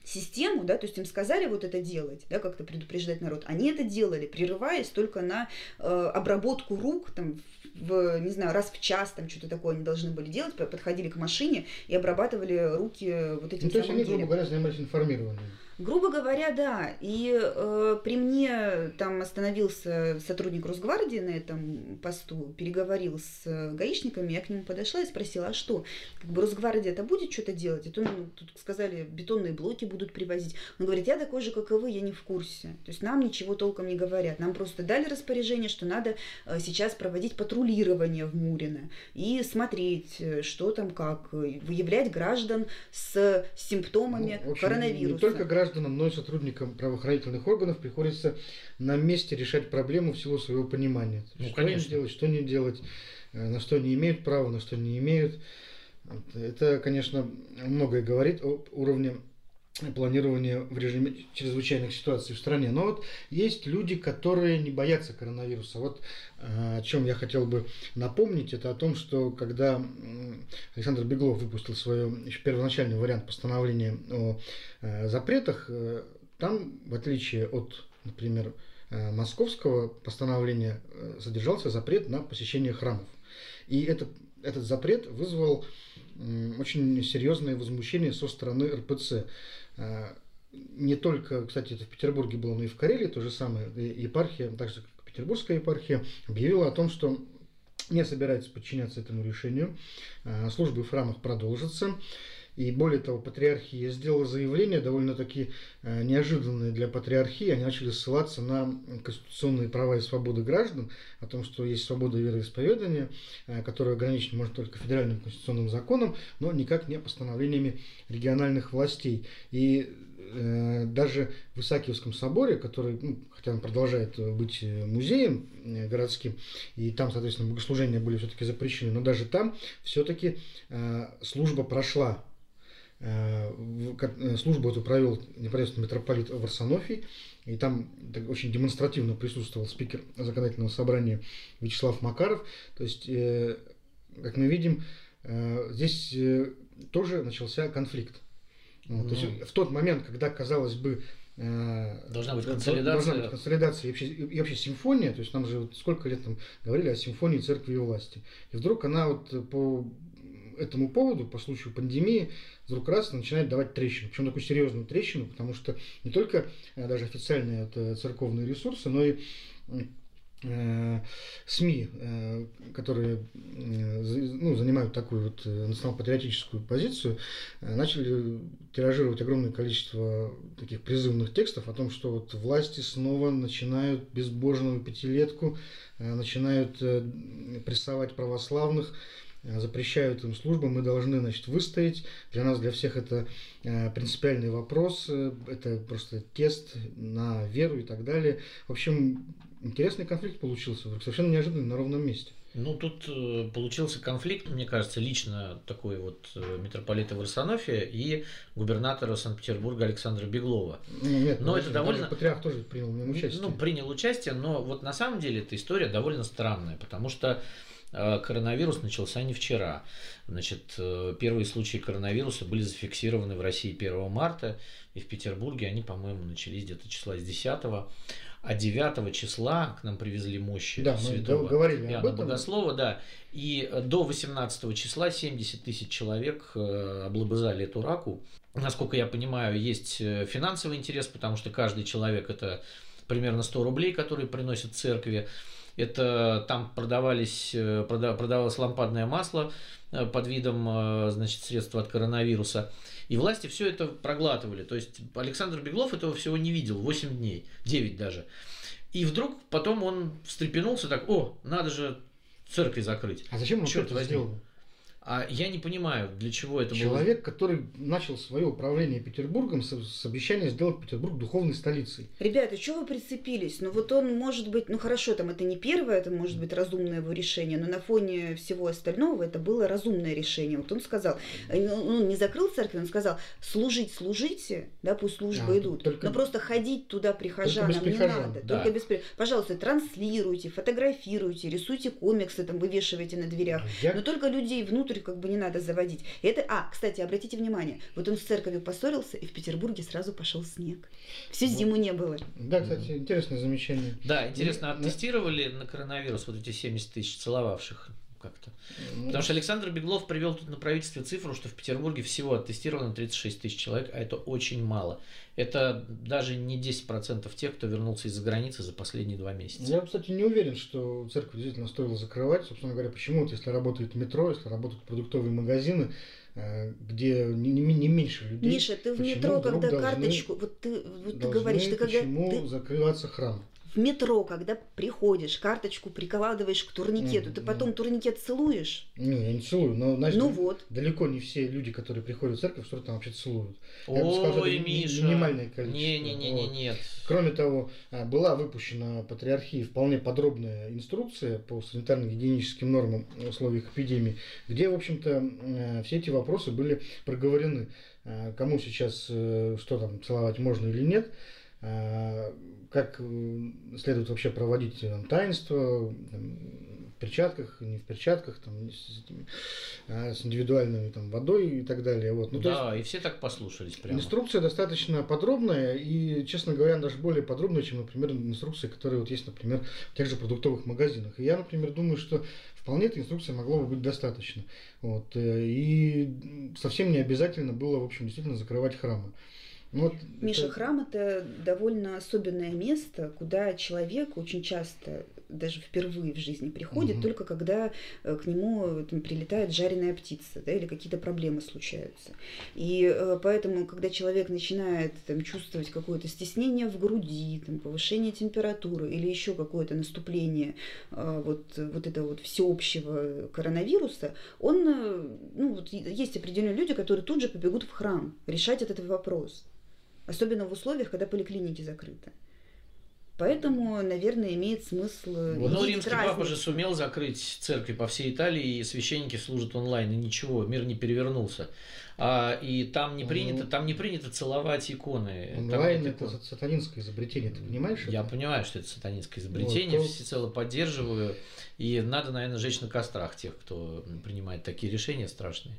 Speaker 3: систему, да, то есть им сказали вот это делать, да, как-то предупреждать народ, они это делали, прерываясь только на э, обработку рук, там, в, не знаю, раз в час, там, что-то такое они должны были делать, подходили к машине и обрабатывали руки вот этим
Speaker 2: ну, то есть они, грубо говоря, занимались информированием.
Speaker 3: Грубо говоря, да. И э, при мне там остановился сотрудник Росгвардии на этом посту, переговорил с гаишниками, я к нему подошла и спросила, а что, как бы Росгвардия это будет что-то делать? И то ну, тут сказали, бетонные блоки будут привозить. Он говорит, я такой же, как и вы, я не в курсе. То есть нам ничего толком не говорят. Нам просто дали распоряжение, что надо э, сейчас проводить патрулирование в Мурино и смотреть, э, что там как, выявлять граждан с симптомами ну, общем, коронавируса.
Speaker 2: Не только граждан гражданам, но и сотрудникам правоохранительных органов приходится на месте решать проблему в силу своего понимания. Ну, что конечно. им делать, что не делать, э, на что они имеют право, на что не имеют. Это, конечно, многое говорит о уровне планирования в режиме чрезвычайных ситуаций в стране. Но вот есть люди, которые не боятся коронавируса. Вот э, о чем я хотел бы напомнить, это о том, что когда Александр Беглов выпустил свой еще первоначальный вариант постановления о э, запретах, э, там, в отличие от, например, московского постановления, содержался запрет на посещение храмов. И этот, этот запрет вызвал очень серьезное возмущение со стороны РПЦ. А, не только, кстати, это в Петербурге было, но и в Карелии то же самое. Епархия, так же как Петербургская епархия, объявила о том, что не собирается подчиняться этому решению. А, службы в храмах продолжатся. И более того, патриархия сделала заявление довольно-таки э, неожиданное для патриархии. Они начали ссылаться на конституционные права и свободы граждан, о том, что есть свобода вероисповедания, э, которая ограничена может только федеральным конституционным законом, но никак не постановлениями региональных властей. И э, даже в Исаакиевском соборе, который, ну, хотя он продолжает быть музеем городским, и там, соответственно, богослужения были все-таки запрещены, но даже там все-таки э, служба прошла службу эту провел непосредственно митрополит Варсонофий, и там очень демонстративно присутствовал спикер законодательного собрания Вячеслав Макаров. То есть, э, как мы видим, здесь тоже начался конфликт. Mm. То есть в тот момент, когда, казалось бы,
Speaker 1: Должна быть консолидация.
Speaker 2: Должна быть консолидация и вообще, и вообще симфония. То есть нам же вот сколько лет там говорили о симфонии церкви и власти. И вдруг она вот по этому поводу, по случаю пандемии, вдруг раз начинает давать трещину. Причем такую серьезную трещину, потому что не только э, даже официальные это церковные ресурсы, но и э, СМИ, э, которые ну, занимают такую вот национал-патриотическую позицию, начали тиражировать огромное количество таких призывных текстов о том, что вот власти снова начинают безбожную пятилетку, начинают прессовать православных, запрещают им службы, мы должны значит, выстоять. Для нас, для всех это э, принципиальный вопрос, э, это просто тест на веру и так далее. В общем, интересный конфликт получился, совершенно неожиданный на ровном месте.
Speaker 1: Ну, тут э, получился конфликт, мне кажется, лично такой вот э, митрополита Варсонофия и губернатора Санкт-Петербурга Александра Беглова.
Speaker 2: Ну, нет, но это довольно... Патриарх тоже принял в нем участие.
Speaker 1: Ну, принял участие, но вот на самом деле эта история довольно странная, потому что коронавирус начался не вчера. Значит, э, первые случаи коронавируса были зафиксированы в России 1 марта, и в Петербурге они, по-моему, начались где-то числа с 10 а 9 числа к нам привезли мощи
Speaker 2: да, святого мы говорили
Speaker 1: Иоанна об этом. Богослова, да, и до 18 числа 70 тысяч человек э, облобызали эту раку. Насколько я понимаю, есть э, финансовый интерес, потому что каждый человек это примерно 100 рублей, которые приносят церкви. Это там продавались, э, продавалось лампадное масло э, под видом э, значит, средства от коронавируса. И власти все это проглатывали. То есть Александр Беглов этого всего не видел 8 дней, 9 даже. И вдруг потом он встрепенулся так, о, надо же церкви закрыть.
Speaker 2: А зачем он Черт это сделал?
Speaker 1: А я не понимаю, для чего это
Speaker 2: Человек, было. Человек, который начал свое управление Петербургом с, с обещанием сделать Петербург духовной столицей.
Speaker 3: Ребята, что вы прицепились? Ну вот он может быть, ну хорошо, там это не первое, это может быть разумное его решение, но на фоне всего остального это было разумное решение. Вот он сказал, э, ну, он не закрыл церковь, он сказал, служить служите, да, пусть службы а, идут, только, но просто ходить туда прихожанам не надо. Да. Только без Пожалуйста, транслируйте, фотографируйте, рисуйте комиксы, там вывешивайте на дверях, я... но только людей внутрь внутрь как бы не надо заводить. Это, а, кстати, обратите внимание, вот он с церковью поссорился, и в Петербурге сразу пошел снег. Всю зиму не было.
Speaker 2: Да, кстати, интересное замечание.
Speaker 1: Да, интересно, оттестировали на коронавирус вот эти 70 тысяч целовавших как-то. Ну, Потому что Александр Беглов привел тут на правительстве цифру, что в Петербурге всего оттестировано 36 тысяч человек, а это очень мало. Это даже не 10% тех, кто вернулся из-за границы за последние два месяца.
Speaker 2: Я, кстати, не уверен, что церковь действительно стоило закрывать. Собственно говоря, почему? Вот если работает метро, если работают продуктовые магазины, э, где не, не, не меньше людей.
Speaker 3: Миша, ты в метро, когда должны, карточку, вот ты, вот ты говоришь, ты
Speaker 2: когда...
Speaker 3: Почему
Speaker 2: ты... закрываться храм?
Speaker 3: В метро, когда приходишь, карточку прикладываешь к турникету, mm, ты потом турникет целуешь?
Speaker 2: Не, я не целую, но значит, ну вот. далеко не все люди, которые приходят в церковь, что там вообще целуют.
Speaker 1: Ой, Миша.
Speaker 2: Минимальное количество.
Speaker 1: Не, не, не, не, нет.
Speaker 2: Кроме того, а, была выпущена патриархии вполне подробная инструкция по санитарно-гигиеническим нормам в условиях эпидемии, где, в общем-то, э, все эти вопросы были проговорены. А, кому сейчас э, что там целовать можно или нет. Как э, следует вообще проводить там, таинство там, в перчатках, не в перчатках, там, с, этими, а, с индивидуальной там, водой и так далее. Вот.
Speaker 1: Ну, да, есть, и все так послушались прямо.
Speaker 2: Инструкция достаточно подробная и, честно говоря, даже более подробная, чем, например, инструкции, которые вот есть, например, в тех же продуктовых магазинах. И я, например, думаю, что вполне этой инструкции могло бы быть достаточно. Вот. Э, и совсем не обязательно было, в общем, действительно закрывать храмы.
Speaker 3: Ну, вот Миша, это... храм это довольно особенное место, куда человек очень часто даже впервые в жизни приходит угу. только когда э, к нему там, прилетает жареная птица, да, или какие-то проблемы случаются. И э, поэтому, когда человек начинает там, чувствовать какое-то стеснение в груди, там, повышение температуры или еще какое-то наступление э, вот, вот этого вот всеобщего коронавируса, он, ну, вот есть определенные люди, которые тут же побегут в храм решать этот вопрос. Особенно в условиях, когда поликлиники закрыты. Поэтому, наверное, имеет смысл...
Speaker 1: Вот, ну, римский разницы. папа же сумел закрыть церкви по всей Италии, и священники служат онлайн, и ничего, мир не перевернулся. А, и там не принято, ну, там не принято целовать иконы.
Speaker 2: Онлайн там, это, это сатанинское изобретение, ты понимаешь?
Speaker 1: Я это? понимаю, что это сатанинское изобретение, вот, то... всецело поддерживаю. И надо, наверное, жечь на кострах тех, кто принимает такие решения страшные.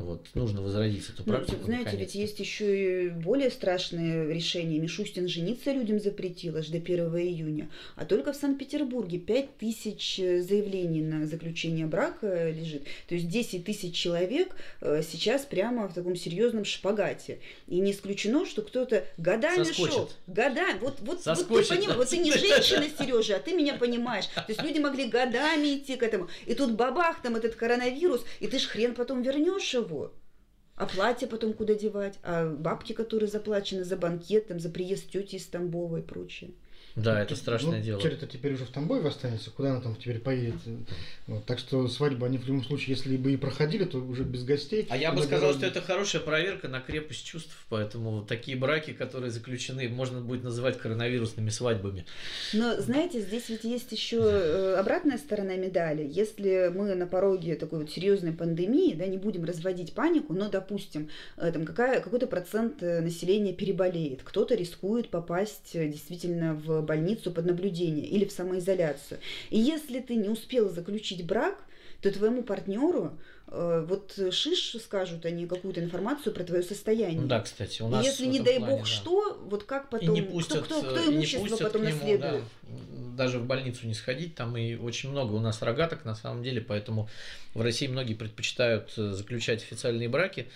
Speaker 1: Вот, нужно возродить эту ну, практику.
Speaker 3: Ну, знаете, ведь есть еще и более страшные решения. Мишустин жениться людям запретил аж до 1 июня. А только в Санкт-Петербурге 5 тысяч заявлений на заключение брака лежит. То есть 10 тысяч человек э, сейчас прямо в таком серьезном шпагате. И не исключено, что кто-то годами Соскочит. шел. Годами. Вот, вот, вот ты понимаешь, вот ты не женщина, Сережа, а ты меня понимаешь. То есть люди могли годами идти к этому. И тут бабах, там этот коронавирус, и ты ж хрен потом вернешь его того. А платье потом куда девать? А бабки, которые заплачены за банкет, там, за приезд тети из Тамбова и прочее.
Speaker 1: Да, это страшное
Speaker 2: ну,
Speaker 1: дело.
Speaker 2: Теперь-то теперь уже в Тамбове останется, куда она там теперь поедет. Вот, так что свадьбы они в любом случае, если бы и проходили, то уже без гостей.
Speaker 1: А я бы сказал, что это хорошая проверка на крепость чувств, поэтому такие браки, которые заключены, можно будет называть коронавирусными свадьбами.
Speaker 3: Но знаете, здесь ведь есть еще э, обратная сторона медали. Если мы на пороге такой вот серьезной пандемии, да, не будем разводить панику, но, допустим, э, там какая, какой-то процент э, населения переболеет, кто-то рискует попасть действительно в больницу под наблюдение или в самоизоляцию. И если ты не успел заключить брак, то твоему партнеру э, вот шиш скажут они какую-то информацию про твое состояние.
Speaker 1: Ну да, кстати, у нас.
Speaker 3: И если не дай плане, бог да. что, вот как потом,
Speaker 1: и не пустят,
Speaker 3: кто, кто, кто имущество потом нему, наследует.
Speaker 1: Да, даже в больницу не сходить, там и очень много у нас рогаток на самом деле, поэтому в России многие предпочитают э, заключать официальные браки.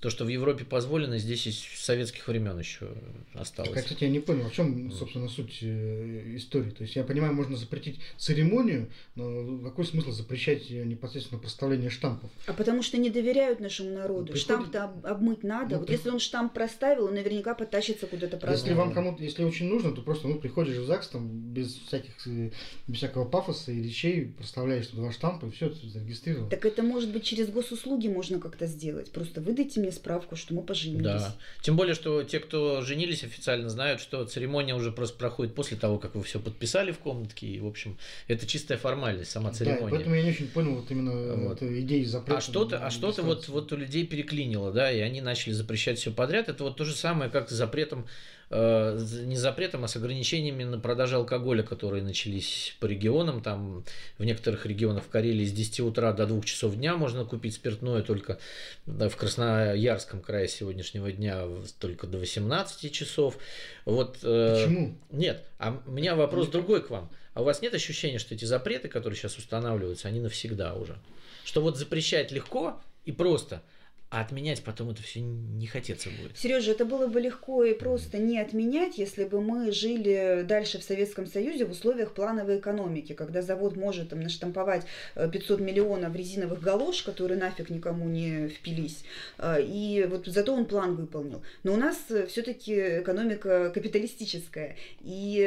Speaker 1: То, что в Европе позволено, здесь из советских времен еще осталось.
Speaker 2: Так, кстати, я не понял, в чем, собственно, суть э, истории. То есть я понимаю, можно запретить церемонию, но какой смысл запрещать непосредственно проставление штампов?
Speaker 3: А потому что не доверяют нашему народу. Приходит... Штамп-то обмыть надо. Ну, вот ты... если он штамп проставил, он наверняка потащится куда-то
Speaker 2: праздновать. Если вам кому-то, если очень нужно, то просто ну, приходишь в ЗАГС там без всяких э, без всякого пафоса и речей, проставляешь два штампа и все, зарегистрировано.
Speaker 3: Так это может быть через госуслуги можно как-то сделать. Просто выдайте мне мне справку, что мы поженились. Да.
Speaker 1: Тем более, что те, кто женились официально, знают, что церемония уже просто проходит после того, как вы все подписали в комнатке. И, в общем, это чистая формальность, сама церемония. Да,
Speaker 2: поэтому я не очень понял вот именно вот. идеи запрета.
Speaker 1: А что-то, а что-то вот, вот у людей переклинило, да, и они начали запрещать все подряд. Это вот то же самое, как с запретом Э, не запретом, а с ограничениями на продажу алкоголя, которые начались по регионам. Там в некоторых регионах в Карелии с 10 утра до 2 часов дня можно купить спиртное, только в Красноярском крае сегодняшнего дня только до 18 часов. Вот,
Speaker 2: э, Почему?
Speaker 1: Нет, а у меня вопрос другой к вам. А у вас нет ощущения, что эти запреты, которые сейчас устанавливаются, они навсегда уже? Что вот запрещать легко и просто – а отменять потом это все не хотеться будет.
Speaker 3: Сережа, это было бы легко и просто не отменять, если бы мы жили дальше в Советском Союзе в условиях плановой экономики, когда завод может там наштамповать 500 э, миллионов резиновых галош, которые нафиг никому не впились, э, и вот зато он план выполнил. Но у нас э, все-таки экономика капиталистическая, и,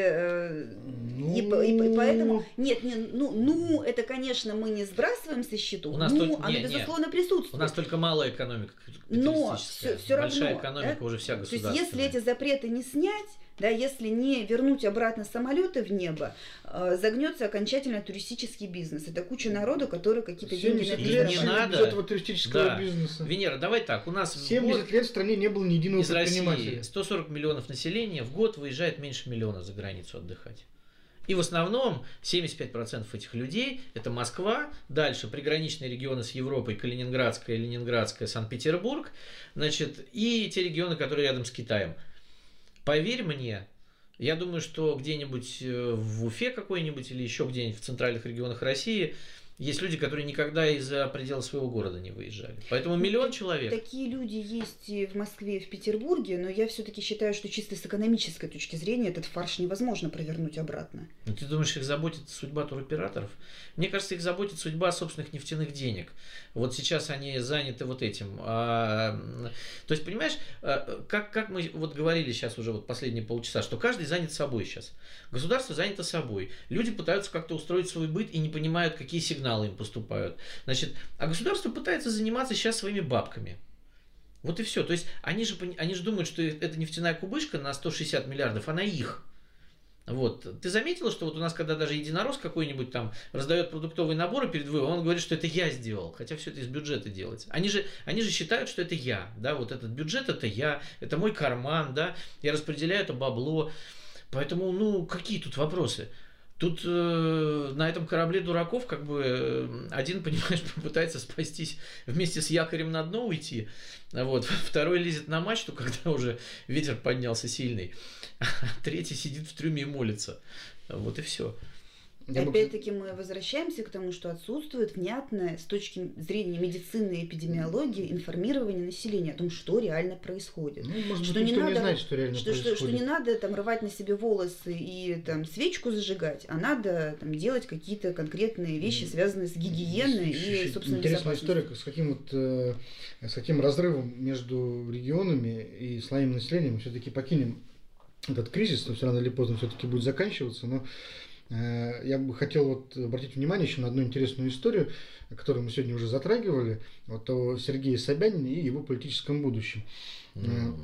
Speaker 3: ну... и, и, и поэтому нет, не, ну, ну это конечно мы не сбрасываем со счету,
Speaker 1: у нас
Speaker 3: ну,
Speaker 1: только...
Speaker 3: оно не, безусловно не. присутствует.
Speaker 1: У нас только малая экономика экономика
Speaker 3: Но все, все
Speaker 1: Большая
Speaker 3: равно,
Speaker 1: экономика да? уже вся государственная.
Speaker 3: То есть если эти запреты не снять, да, если не вернуть обратно самолеты в небо, э, загнется окончательно туристический бизнес. Это куча народу, который какие-то деньги на
Speaker 1: лет не надо
Speaker 2: этого туристического да. бизнеса.
Speaker 1: Венера, давай так, у нас
Speaker 2: 70 год лет в стране не было ни единого
Speaker 1: из России 140 миллионов населения, в год выезжает меньше миллиона за границу отдыхать. И в основном 75% этих людей – это Москва, дальше приграничные регионы с Европой, Калининградская, Ленинградская, Санкт-Петербург, значит, и те регионы, которые рядом с Китаем. Поверь мне, я думаю, что где-нибудь э, в Уфе какой-нибудь или еще где-нибудь в центральных регионах России Есть люди, которые никогда из-за предела своего города не выезжали. Поэтому ну, миллион человек.
Speaker 3: Такие люди есть и в Москве, и в Петербурге, но я все-таки считаю, что чисто с экономической точки зрения этот фарш невозможно провернуть обратно.
Speaker 1: Ну, ты думаешь, их заботит судьба туроператоров? Мне кажется, их заботит судьба собственных нефтяных денег. Вот сейчас они заняты вот этим. А, то есть, понимаешь, а, как, как мы вот говорили сейчас уже вот последние полчаса, что каждый занят собой сейчас. Государство занято собой. Люди пытаются как-то устроить свой быт и не понимают, какие сигналы сигналы им поступают. Значит, а государство пытается заниматься сейчас своими бабками. Вот и все. То есть они же, они же думают, что эта нефтяная кубышка на 160 миллиардов, она их. Вот. Ты заметила, что вот у нас, когда даже единорос какой-нибудь там раздает продуктовые наборы перед выбором, он говорит, что это я сделал, хотя все это из бюджета делается. Они же, они же считают, что это я, да, вот этот бюджет это я, это мой карман, да, я распределяю это бабло. Поэтому, ну, какие тут вопросы? Тут э, на этом корабле дураков как бы э, один, понимаешь, пытается спастись вместе с якорем на дно уйти, вот, второй лезет на мачту, когда уже ветер поднялся сильный, а третий сидит в трюме и молится. Вот и все.
Speaker 3: Опять-таки мы возвращаемся к тому, что отсутствует внятное с точки зрения медицины и эпидемиологии информирование населения о том, что реально происходит.
Speaker 2: Ну, может что быть, не надо, не знает, что реально
Speaker 3: что,
Speaker 2: происходит.
Speaker 3: Что, что не надо там рвать на себе волосы и там свечку зажигать, а надо там делать какие-то конкретные вещи, связанные с гигиеной и, собственно,
Speaker 2: Интересная история, с каким вот э, с каким разрывом между регионами и слоями населения мы все-таки покинем этот кризис, но все рано или поздно все-таки будет заканчиваться, но я бы хотел вот обратить внимание еще на одну интересную историю, которую мы сегодня уже затрагивали, вот о Сергее Собянине и его политическом будущем. Mm.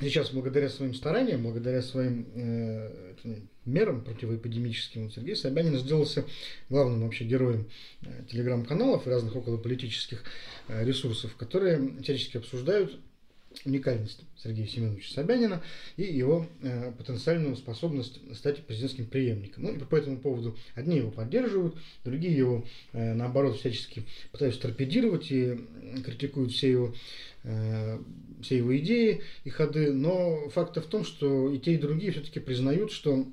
Speaker 2: Сейчас, благодаря своим стараниям, благодаря своим э, мерам противоэпидемическим, Сергей Собянин сделался главным вообще героем э, телеграм-каналов и разных околополитических э, ресурсов, которые всячески обсуждают уникальность Сергея Семеновича Собянина и его э, потенциальную способность стать президентским преемником. Ну и по этому поводу одни его поддерживают, другие его, э, наоборот, всячески пытаются торпедировать и критикуют все его, э, все его идеи и ходы. Но факт в том, что и те, и другие все-таки признают, что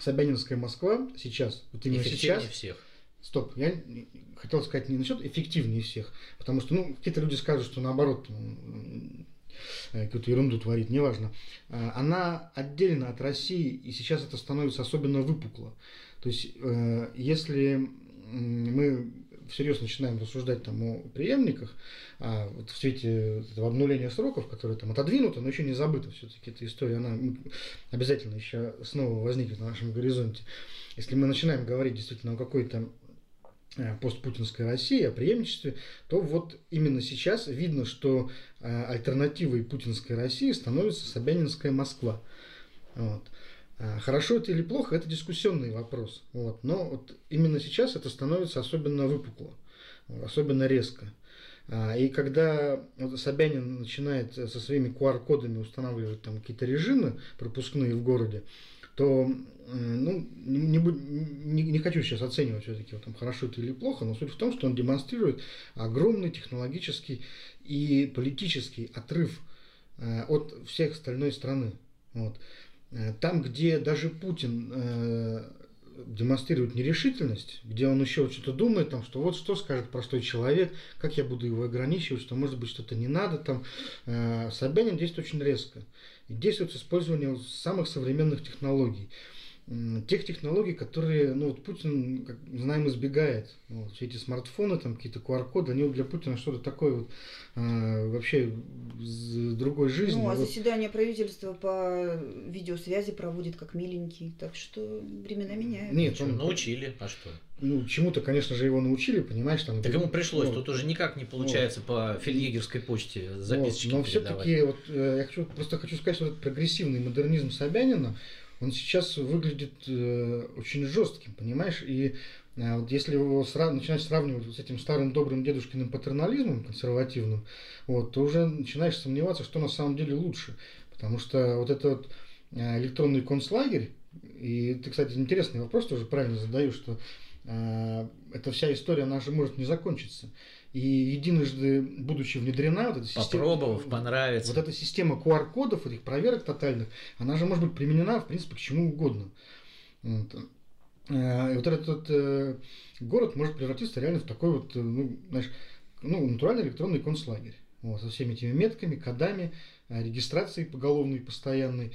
Speaker 2: Собянинская Москва сейчас, вот именно сейчас,
Speaker 1: всех.
Speaker 2: Стоп, я хотел сказать не насчет эффективнее всех, потому что ну, какие-то люди скажут, что наоборот, Э, какую-то ерунду творит, неважно. Э, она отдельно от России, и сейчас это становится особенно выпукло. То есть, э, если мы всерьез начинаем рассуждать там о преемниках, а вот в свете этого обнуления сроков, которые там отодвинуты, но еще не забыто все-таки эта история, она обязательно еще снова возникнет на нашем горизонте. Если мы начинаем говорить действительно о какой-то Э, постпутинской России, о преемничестве, то вот именно сейчас видно, что э, альтернативой путинской России становится Собянинская Москва. Вот. Э, хорошо это или плохо, это дискуссионный вопрос. Вот. Но вот именно сейчас это становится особенно выпукло, особенно резко. И когда Собянин начинает со своими QR-кодами устанавливать там какие-то режимы пропускные в городе, то ну, не, не, не хочу сейчас оценивать все-таки, вот, там, хорошо это или плохо, но суть в том, что он демонстрирует огромный технологический и политический отрыв э, от всех остальной страны. Вот. Э, там, где даже Путин э, демонстрирует нерешительность, где он еще что-то думает, там, что вот что скажет простой человек, как я буду его ограничивать, что может быть что-то не надо, там, э, Собянин действует очень резко и действует с использованием самых современных технологий. Тех технологий, которые, ну вот Путин, как знаем, избегает. Вот, все эти смартфоны, там какие-то QR-коды, они для Путина что-то такое вот э, вообще с другой жизни.
Speaker 3: Ну, а
Speaker 2: вот.
Speaker 3: заседание правительства по видеосвязи проводит как миленький, так что времена меняют.
Speaker 1: Нет, он научили, а что?
Speaker 2: Ну, чему-то, конечно же, его научили, понимаешь, там.
Speaker 1: Так ему пришлось, вот. тут уже никак не получается вот. по фельдъегерской почте записочки
Speaker 2: вот. Но все-таки вот я хочу, просто хочу сказать, что этот прогрессивный модернизм Собянина, он сейчас выглядит э, очень жестким, понимаешь, и э, вот если его сра- начинать сравнивать с этим старым добрым дедушкиным патернализмом консервативным, вот, то уже начинаешь сомневаться, что на самом деле лучше, потому что вот этот э, электронный концлагерь, и ты, кстати, интересный вопрос тоже правильно задаешь, что э, эта вся история, она же может не закончиться. И единожды, будучи внедрена, вот эта
Speaker 1: система... Попробовав, понравится.
Speaker 2: Вот эта система QR-кодов, этих проверок тотальных, она же может быть применена, в принципе, к чему угодно. Вот. э, вот этот э, город может превратиться реально в такой вот, э, ну, знаешь, ну, натуральный электронный концлагерь. Вот, со всеми этими метками, кодами, э, регистрацией поголовной, постоянной.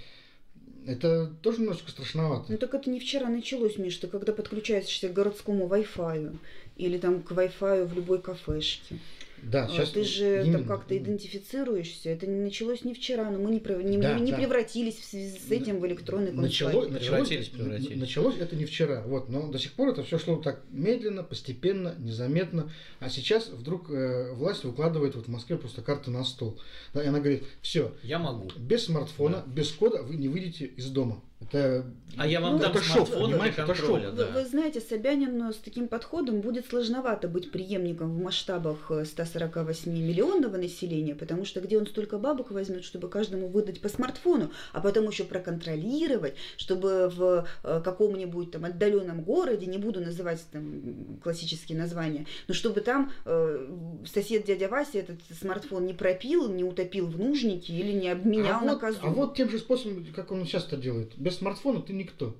Speaker 2: Это тоже немножко страшновато.
Speaker 3: Ну так это не вчера началось, Миш, ты когда подключаешься к городскому Wi-Fi или там к Wi-Fi в любой кафешке.
Speaker 2: Да, сейчас
Speaker 3: ты же там как-то идентифицируешься. Это не началось не вчера, но мы не, не, да, не да. превратились в связи с этим в электронный
Speaker 2: началось, началось, превратились, превратились. Началось это не вчера, вот, но до сих пор это все шло так медленно, постепенно, незаметно. А сейчас вдруг э, власть выкладывает вот в Москве просто карты на стол. Да, и она говорит, все,
Speaker 1: я могу.
Speaker 2: Без смартфона, да. без кода вы не выйдете из дома. Это,
Speaker 1: а я вам ну, дам это шок, понимаете, это шок.
Speaker 3: Да. Вы, вы знаете, Собянину с таким подходом будет сложновато быть преемником в масштабах 148 э, миллионного населения, потому что где он столько бабок возьмет, чтобы каждому выдать по смартфону, а потом еще проконтролировать, чтобы в э, каком-нибудь там отдаленном городе, не буду называть там классические названия, но чтобы там э, сосед дядя Вася этот смартфон не пропил, не утопил в нужнике или не обменял
Speaker 2: а
Speaker 3: на
Speaker 2: вот,
Speaker 3: козу.
Speaker 2: А вот тем же способом, как он сейчас это делает. Без смартфона ты никто.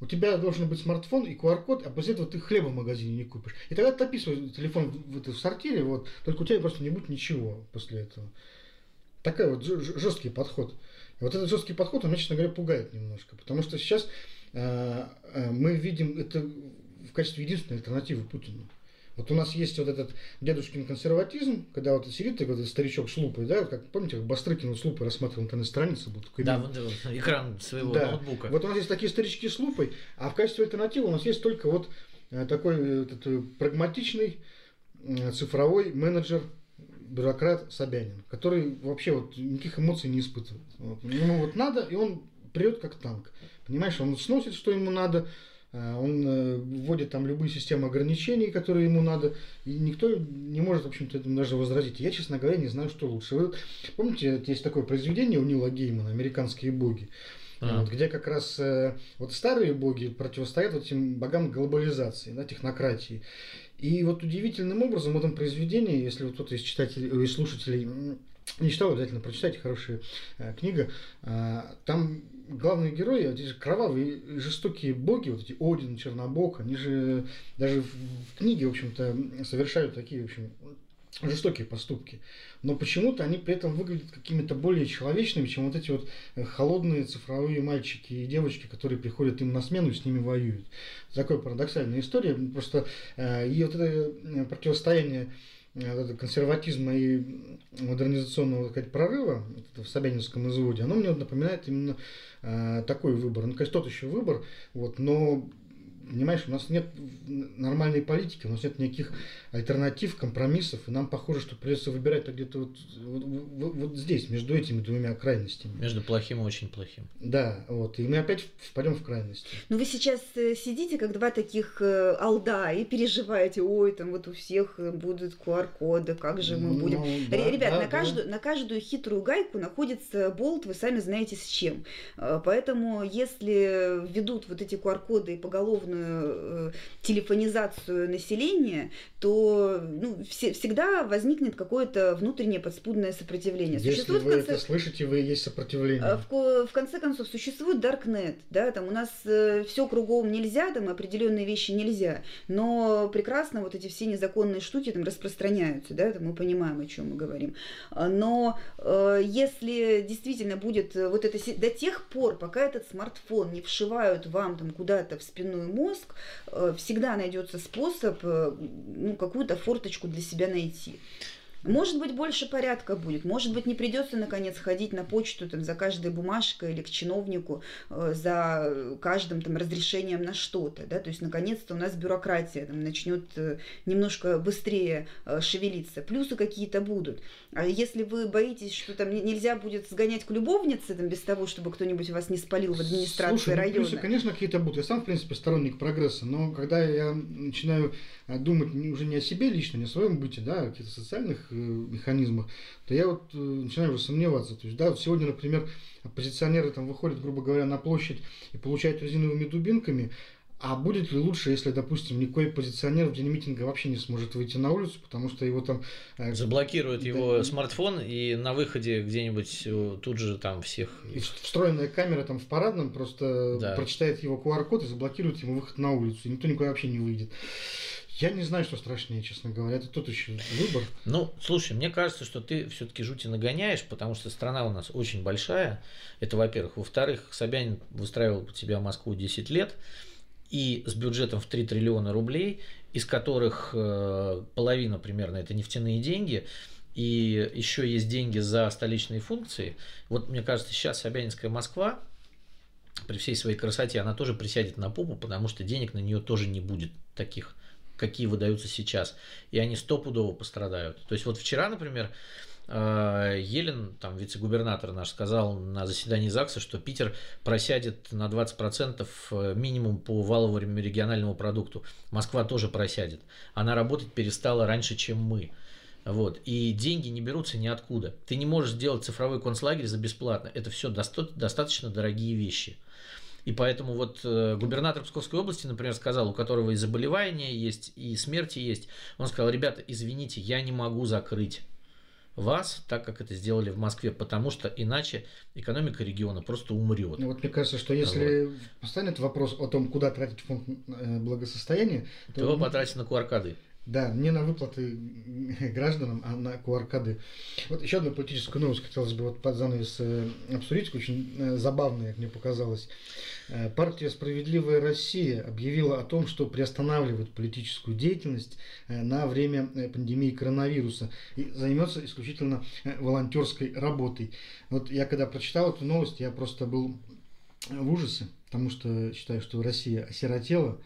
Speaker 2: У тебя должен быть смартфон и QR-код, а после этого ты хлеба в магазине не купишь. И тогда топи свой телефон в, в, в сортире, вот, только у тебя просто не будет ничего после этого. Такой вот жесткий подход. И вот этот жесткий подход, он честно говоря, пугает немножко. Потому что сейчас э, э, мы видим это в качестве единственной альтернативы Путину. Вот у нас есть вот этот дедушкин консерватизм, когда вот сидит такой вот старичок с лупой, да, как помните, как Бастрыкин вот с лупой рассматривал интернет-страницы. Вот,
Speaker 1: да, вот, экран своего да. ноутбука.
Speaker 2: Вот у нас есть такие старички с лупой, а в качестве альтернативы у нас есть только вот э, такой э, вот, это, прагматичный цифровой менеджер бюрократ Собянин, который вообще вот никаких эмоций не испытывает. Вот. Ему вот надо, и он прет как танк. Понимаешь, он сносит, что ему надо, он э, вводит там любые системы ограничений, которые ему надо, и никто не может, в общем-то, этому даже возразить. Я, честно говоря, не знаю, что лучше. Вы помните, есть такое произведение у Нила Геймана «Американские боги», а. вот, где как раз э, вот старые боги противостоят вот этим богам глобализации, да, технократии. И вот удивительным образом в этом произведении, если вот кто-то из читателей, из слушателей не читал, обязательно прочитайте, хорошая э, книга. Э, там главные герои, эти же кровавые, жестокие боги, вот эти Один, Чернобог, они же даже в книге, в общем-то, совершают такие, в общем, жестокие поступки. Но почему-то они при этом выглядят какими-то более человечными, чем вот эти вот э, холодные цифровые мальчики и девочки, которые приходят им на смену и с ними воюют. Такая парадоксальная история. Просто э, и вот это э, противостояние консерватизма и модернизационного так сказать, прорыва в Собянинском изводе, оно мне напоминает именно э, такой выбор. Ну, конечно, тот еще выбор, вот, но понимаешь, у нас нет нормальной политики, у нас нет никаких альтернатив, компромиссов, и нам похоже, что придется выбирать где-то вот, вот, вот, вот здесь, между этими двумя крайностями.
Speaker 1: Между плохим и очень плохим.
Speaker 2: Да, вот, и мы опять впадем в крайности.
Speaker 3: Ну вы сейчас э, сидите, как два таких э, алда, и переживаете, ой, там вот у всех будут QR-коды, как же мы будем. Ну, да, Ребят, да, на, да. Каждую, на каждую хитрую гайку находится болт, вы сами знаете с чем. Э, поэтому, если введут вот эти QR-коды и поголовную э, телефонизацию населения, то ну, все, всегда возникнет какое-то внутреннее подспудное сопротивление.
Speaker 2: Если существует вы конце... это слышите, вы есть сопротивление.
Speaker 3: Э, в, в конце концов, существует Darknet, да, там у нас э, все кругом нельзя, там определенные вещи нельзя, но прекрасно вот эти все незаконные штуки там распространяются, да, там мы понимаем, о чем мы говорим. Но э, если действительно будет вот это до тех пор, пока этот смартфон не вшивают вам там куда-то в спинной мозг, э, всегда найдется способ э, ну, какую-то форточку для себя найти. Может быть, больше порядка будет. Может быть, не придется, наконец, ходить на почту там, за каждой бумажкой или к чиновнику э, за каждым там, разрешением на что-то. Да? То есть, наконец-то, у нас бюрократия там, начнет э, немножко быстрее э, шевелиться. Плюсы какие-то будут. А если вы боитесь, что там нельзя будет сгонять к любовнице там, без того, чтобы кто-нибудь вас не спалил в администрации
Speaker 2: Слушай,
Speaker 3: района?
Speaker 2: Ну, плюсы, конечно, какие-то будут. Я сам, в принципе, сторонник прогресса. Но когда я начинаю думать уже не о себе лично, не о своем быте, да, а о каких-то социальных Э, механизмах, то я вот э, начинаю уже сомневаться. То есть, да, вот сегодня, например, оппозиционеры там выходят, грубо говоря, на площадь и получают резиновыми дубинками, а будет ли лучше, если, допустим, никакой позиционер в день митинга вообще не сможет выйти на улицу, потому что его там...
Speaker 1: Э, Заблокируют да, его смартфон, и на выходе где-нибудь э, тут же там всех...
Speaker 2: И встроенная камера там в парадном просто да. прочитает его QR-код и заблокирует ему выход на улицу, и никто никуда вообще не выйдет. Я не знаю, что страшнее, честно говоря. Это тот еще выбор.
Speaker 1: Ну, слушай, мне кажется, что ты все-таки жути нагоняешь, потому что страна у нас очень большая. Это, во-первых. Во-вторых, Собянин выстраивал под себя Москву 10 лет и с бюджетом в 3 триллиона рублей, из которых э, половина примерно это нефтяные деньги, и еще есть деньги за столичные функции. Вот мне кажется, сейчас Собянинская Москва при всей своей красоте, она тоже присядет на попу, потому что денег на нее тоже не будет таких какие выдаются сейчас, и они стопудово пострадают. То есть вот вчера, например, э, Елен, там вице-губернатор наш, сказал на заседании ЗАГСа, что Питер просядет на 20% э, минимум по валовому региональному продукту. Москва тоже просядет. Она работать перестала раньше, чем мы. Вот. И деньги не берутся ниоткуда. Ты не можешь сделать цифровой концлагерь за бесплатно. Это все достаточно дорогие вещи. И поэтому вот э, губернатор Псковской области, например, сказал, у которого и заболевания есть, и смерти есть, он сказал, ребята, извините, я не могу закрыть вас, так как это сделали в Москве, потому что иначе экономика региона просто умрет.
Speaker 2: Ну, вот мне кажется, что если вот. постанет вопрос о том, куда тратить фонд э, благосостояния,
Speaker 1: то, то его потратить на QR-коды.
Speaker 2: Да, не на выплаты гражданам, а на QR-коды. Вот еще одну политическую новость хотелось бы вот под занавес э, обсудить, очень э, забавная, как мне показалось. Э, партия «Справедливая Россия» объявила о том, что приостанавливает политическую деятельность на время пандемии коронавируса и займется исключительно волонтерской работой. Вот я когда прочитал эту новость, я просто был в ужасе, потому что считаю, что Россия осиротела,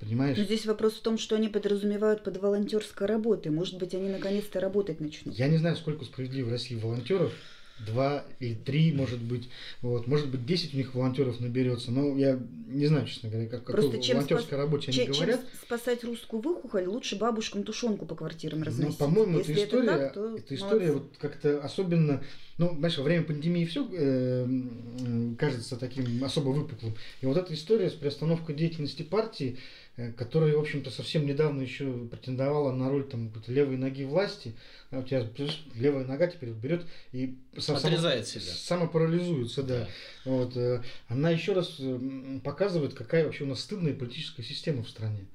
Speaker 3: понимаешь? Но здесь вопрос в том, что они подразумевают под волонтерской работой. Может быть, они наконец-то работать начнут.
Speaker 2: Я не знаю, сколько справедливо в России волонтеров два или три, может быть, вот, может быть, десять у них волонтеров наберется, но я не знаю, честно говоря, как
Speaker 3: Просто чем волонтерской спас... работе они чем, говорят. Чем спасать русскую выхухоль, лучше бабушкам тушенку по квартирам ну, разносить.
Speaker 2: Ну, по-моему, эта история, это так, то эта история вот как-то особенно, ну, знаешь, во время пандемии все э, кажется таким особо выпуклым, и вот эта история с приостановкой деятельности партии, Э, которая, в общем-то, совсем недавно еще претендовала на роль там, левой ноги власти. А у тебя левая нога теперь берет и
Speaker 1: отрезает само, себя.
Speaker 2: Самопарализуется, да. да. Вот, э, она еще раз показывает, какая вообще у нас стыдная политическая система в стране.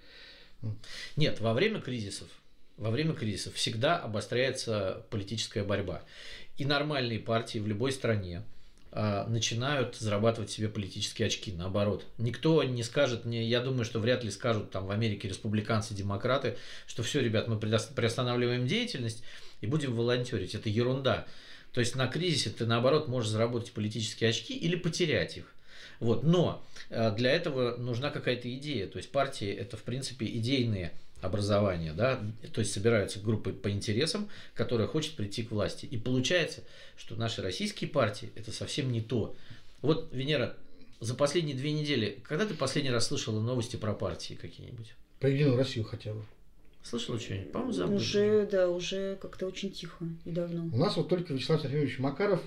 Speaker 1: Нет, во время кризисов, во время кризисов всегда обостряется политическая борьба. И нормальные партии в любой стране, начинают зарабатывать себе политические очки. Наоборот, никто не скажет, не, я думаю, что вряд ли скажут там в Америке республиканцы, демократы, что все, ребят, мы приостанавливаем деятельность и будем волонтерить. Это ерунда. То есть на кризисе ты наоборот можешь заработать политические очки или потерять их. Вот. Но а, для этого нужна какая-то идея. То есть партии это в принципе идейные образования, да, то есть собираются группы по интересам, которая хочет прийти к власти. И получается, что наши российские партии это совсем не то. Вот, Венера, за последние две недели, когда ты последний раз слышала новости про партии какие-нибудь?
Speaker 2: Про Единую Россию хотя бы.
Speaker 1: Слышала что-нибудь? По-моему, забыли.
Speaker 3: Уже, да, уже как-то очень тихо и давно.
Speaker 2: У нас вот только Вячеслав Сергеевич Макаров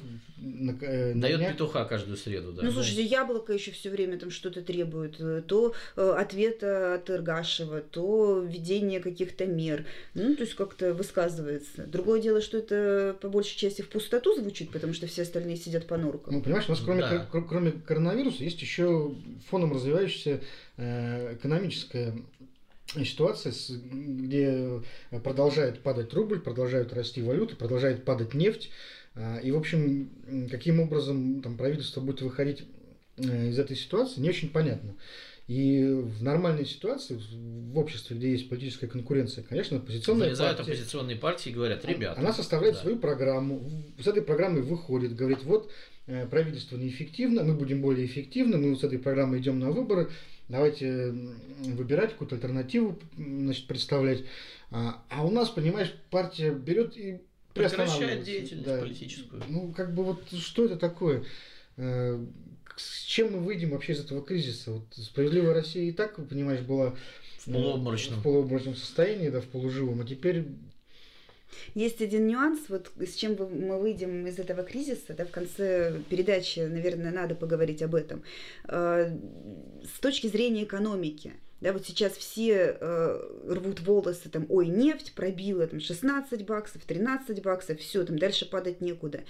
Speaker 1: э, дает дня... петуха каждую среду. Да.
Speaker 3: Ну, слушайте, яблоко еще все время там что-то требует. Э, то э, ответа от Иргашева, то введение каких-то мер. Ну, то есть как-то высказывается. Другое дело, что это по большей части в пустоту звучит, потому что все остальные сидят по норкам.
Speaker 2: Ну, понимаешь, у нас кроме, да. кроме коронавируса есть еще фоном развивающаяся э, экономическая ситуация, где продолжает падать рубль, продолжают расти валюты, продолжает падать нефть. А, и, в общем, каким образом там, правительство будет выходить э, из этой ситуации, не очень понятно. И в нормальной ситуации, в обществе, где есть политическая конкуренция, конечно, оппозиционная
Speaker 1: Вылезают партия... оппозиционные партии и говорят, ребята...
Speaker 2: Она составляет да. свою программу, с этой программой выходит, говорит, вот э, правительство неэффективно, мы будем более эффективны, мы вот с этой программой идем на выборы, давайте выбирать какую-то альтернативу, значит, представлять. А, а у нас, понимаешь, партия берет и
Speaker 1: прекращает деятельность да. политическую.
Speaker 2: Ну, как бы вот что это такое? Э, с чем мы выйдем вообще из этого кризиса? Вот справедливая Россия и так, понимаешь, была
Speaker 1: в полуобморочном,
Speaker 2: в полуобморочном состоянии, да, в полуживом, а теперь
Speaker 3: Есть один нюанс, вот с чем мы выйдем из этого кризиса, да, в конце передачи, наверное, надо поговорить об этом. Э, с точки зрения экономики – да, вот сейчас все э, рвут волосы, там, ой, нефть пробила там 16 баксов, 13 баксов, все, там дальше падать некуда.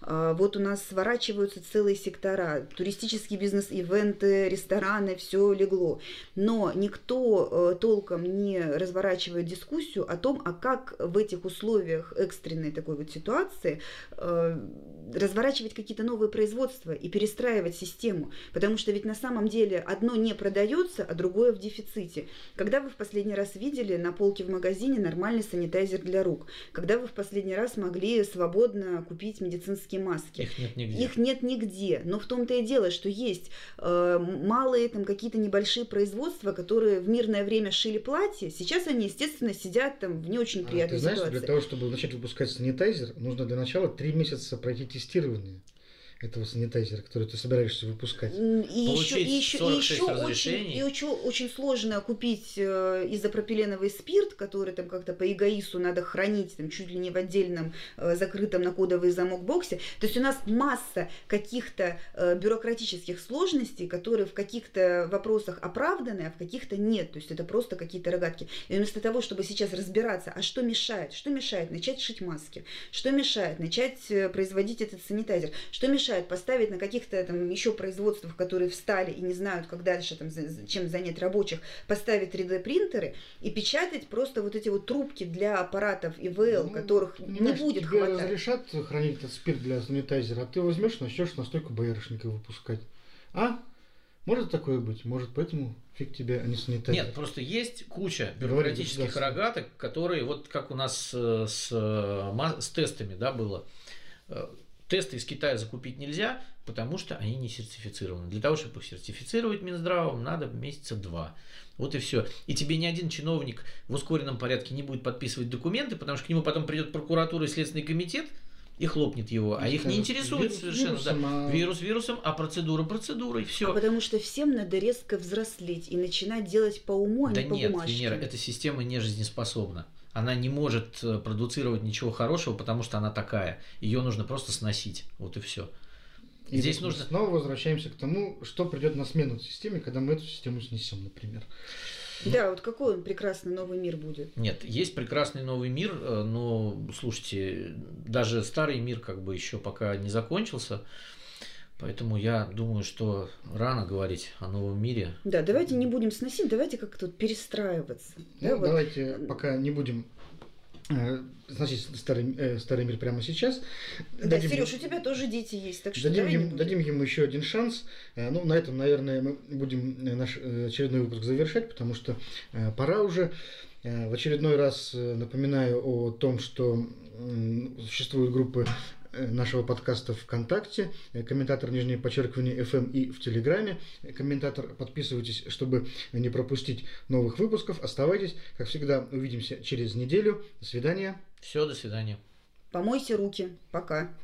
Speaker 3: Э, вот у нас сворачиваются целые сектора, туристический бизнес, ивенты, рестораны, все легло. Но никто э, толком не разворачивает дискуссию о том, а как в этих условиях экстренной такой вот ситуации э, разворачивать какие-то новые производства и перестраивать систему. Потому что ведь на самом деле одно не продается, а другое в дефиците. Когда вы в последний раз видели на полке в магазине нормальный санитайзер для рук? Когда вы в последний раз могли свободно купить медицинские маски?
Speaker 1: Их нет нигде.
Speaker 3: Их нет нигде. Но в том-то и дело, что есть э, малые там какие-то небольшие производства, которые в мирное время шили платья. Сейчас они, естественно, сидят там в не очень приятной
Speaker 2: а, ты знаешь,
Speaker 3: ситуации.
Speaker 2: Для того, чтобы начать выпускать санитайзер, нужно для начала три месяца пройти тестирование этого санитайзера, который ты собираешься выпускать.
Speaker 3: И еще, и еще, и еще очень, и еще очень сложно купить э, изопропиленовый спирт, который там как-то по эгоису надо хранить там чуть ли не в отдельном э, закрытом на кодовый замок боксе. То есть у нас масса каких-то э, бюрократических сложностей, которые в каких-то вопросах оправданы, а в каких-то нет. То есть это просто какие-то рогатки. И вместо того, чтобы сейчас разбираться, а что мешает? Что мешает начать шить маски? Что мешает начать производить этот санитайзер? Что мешает мешает поставить на каких-то там еще производствах, которые встали и не знают, как дальше там, чем занять рабочих, поставить 3D принтеры и печатать просто вот эти вот трубки для аппаратов ИВЛ, ну, которых не будет
Speaker 2: тебе
Speaker 3: хватать.
Speaker 2: разрешат хранить этот спирт для санитайзера, а ты возьмешь, начнешь настолько боярышников выпускать. А? Может такое быть? Может, поэтому фиг тебе, а не санитайзер?
Speaker 1: Нет, просто есть куча бюрократических рогаток, которые, вот как у нас э, с, э, с тестами да, было, э, Тесты из Китая закупить нельзя, потому что они не сертифицированы. Для того, чтобы их сертифицировать Минздравом, надо месяца два. Вот и все. И тебе ни один чиновник в ускоренном порядке не будет подписывать документы, потому что к нему потом придет прокуратура и Следственный комитет и хлопнет его. А их не интересует вирус, совершенно. Вирусом, да. а... Вирус вирусом, а процедура процедурой. Все.
Speaker 3: А потому что всем надо резко взрослеть и начинать делать по уму, а
Speaker 1: да
Speaker 3: не по
Speaker 1: нет,
Speaker 3: бумажке.
Speaker 1: Венера, эта система не жизнеспособна она не может э, продуцировать ничего хорошего, потому что она такая. Ее нужно просто сносить. Вот и все.
Speaker 2: И здесь нужно... Снова возвращаемся к тому, что придет на смену системе, когда мы эту систему снесем, например.
Speaker 3: Да, вот какой он прекрасный новый мир будет?
Speaker 1: Нет, есть прекрасный новый мир, э, но слушайте, даже старый мир как бы еще пока не закончился. Поэтому я думаю, что рано говорить о новом мире.
Speaker 3: Да, давайте не будем сносить, давайте как-то перестраиваться.
Speaker 2: Ну,
Speaker 3: да,
Speaker 2: давайте вот. пока не будем э, сносить старый, э, старый мир прямо сейчас.
Speaker 3: Да, дадим Сереж, у тебя тоже дети есть, так что
Speaker 2: дадим, ему, дадим ему еще один шанс. Э, ну, на этом, наверное, мы будем наш очередной выпуск завершать, потому что пора уже. В очередной раз напоминаю о том, что существуют группы Э, нашего подкаста ВКонтакте, э, комментатор нижнее подчеркивание FM и в Телеграме. Комментатор, подписывайтесь, чтобы не пропустить новых выпусков. Оставайтесь. Как всегда, увидимся через неделю. До свидания.
Speaker 1: Все, до свидания.
Speaker 3: Помойте руки. Пока.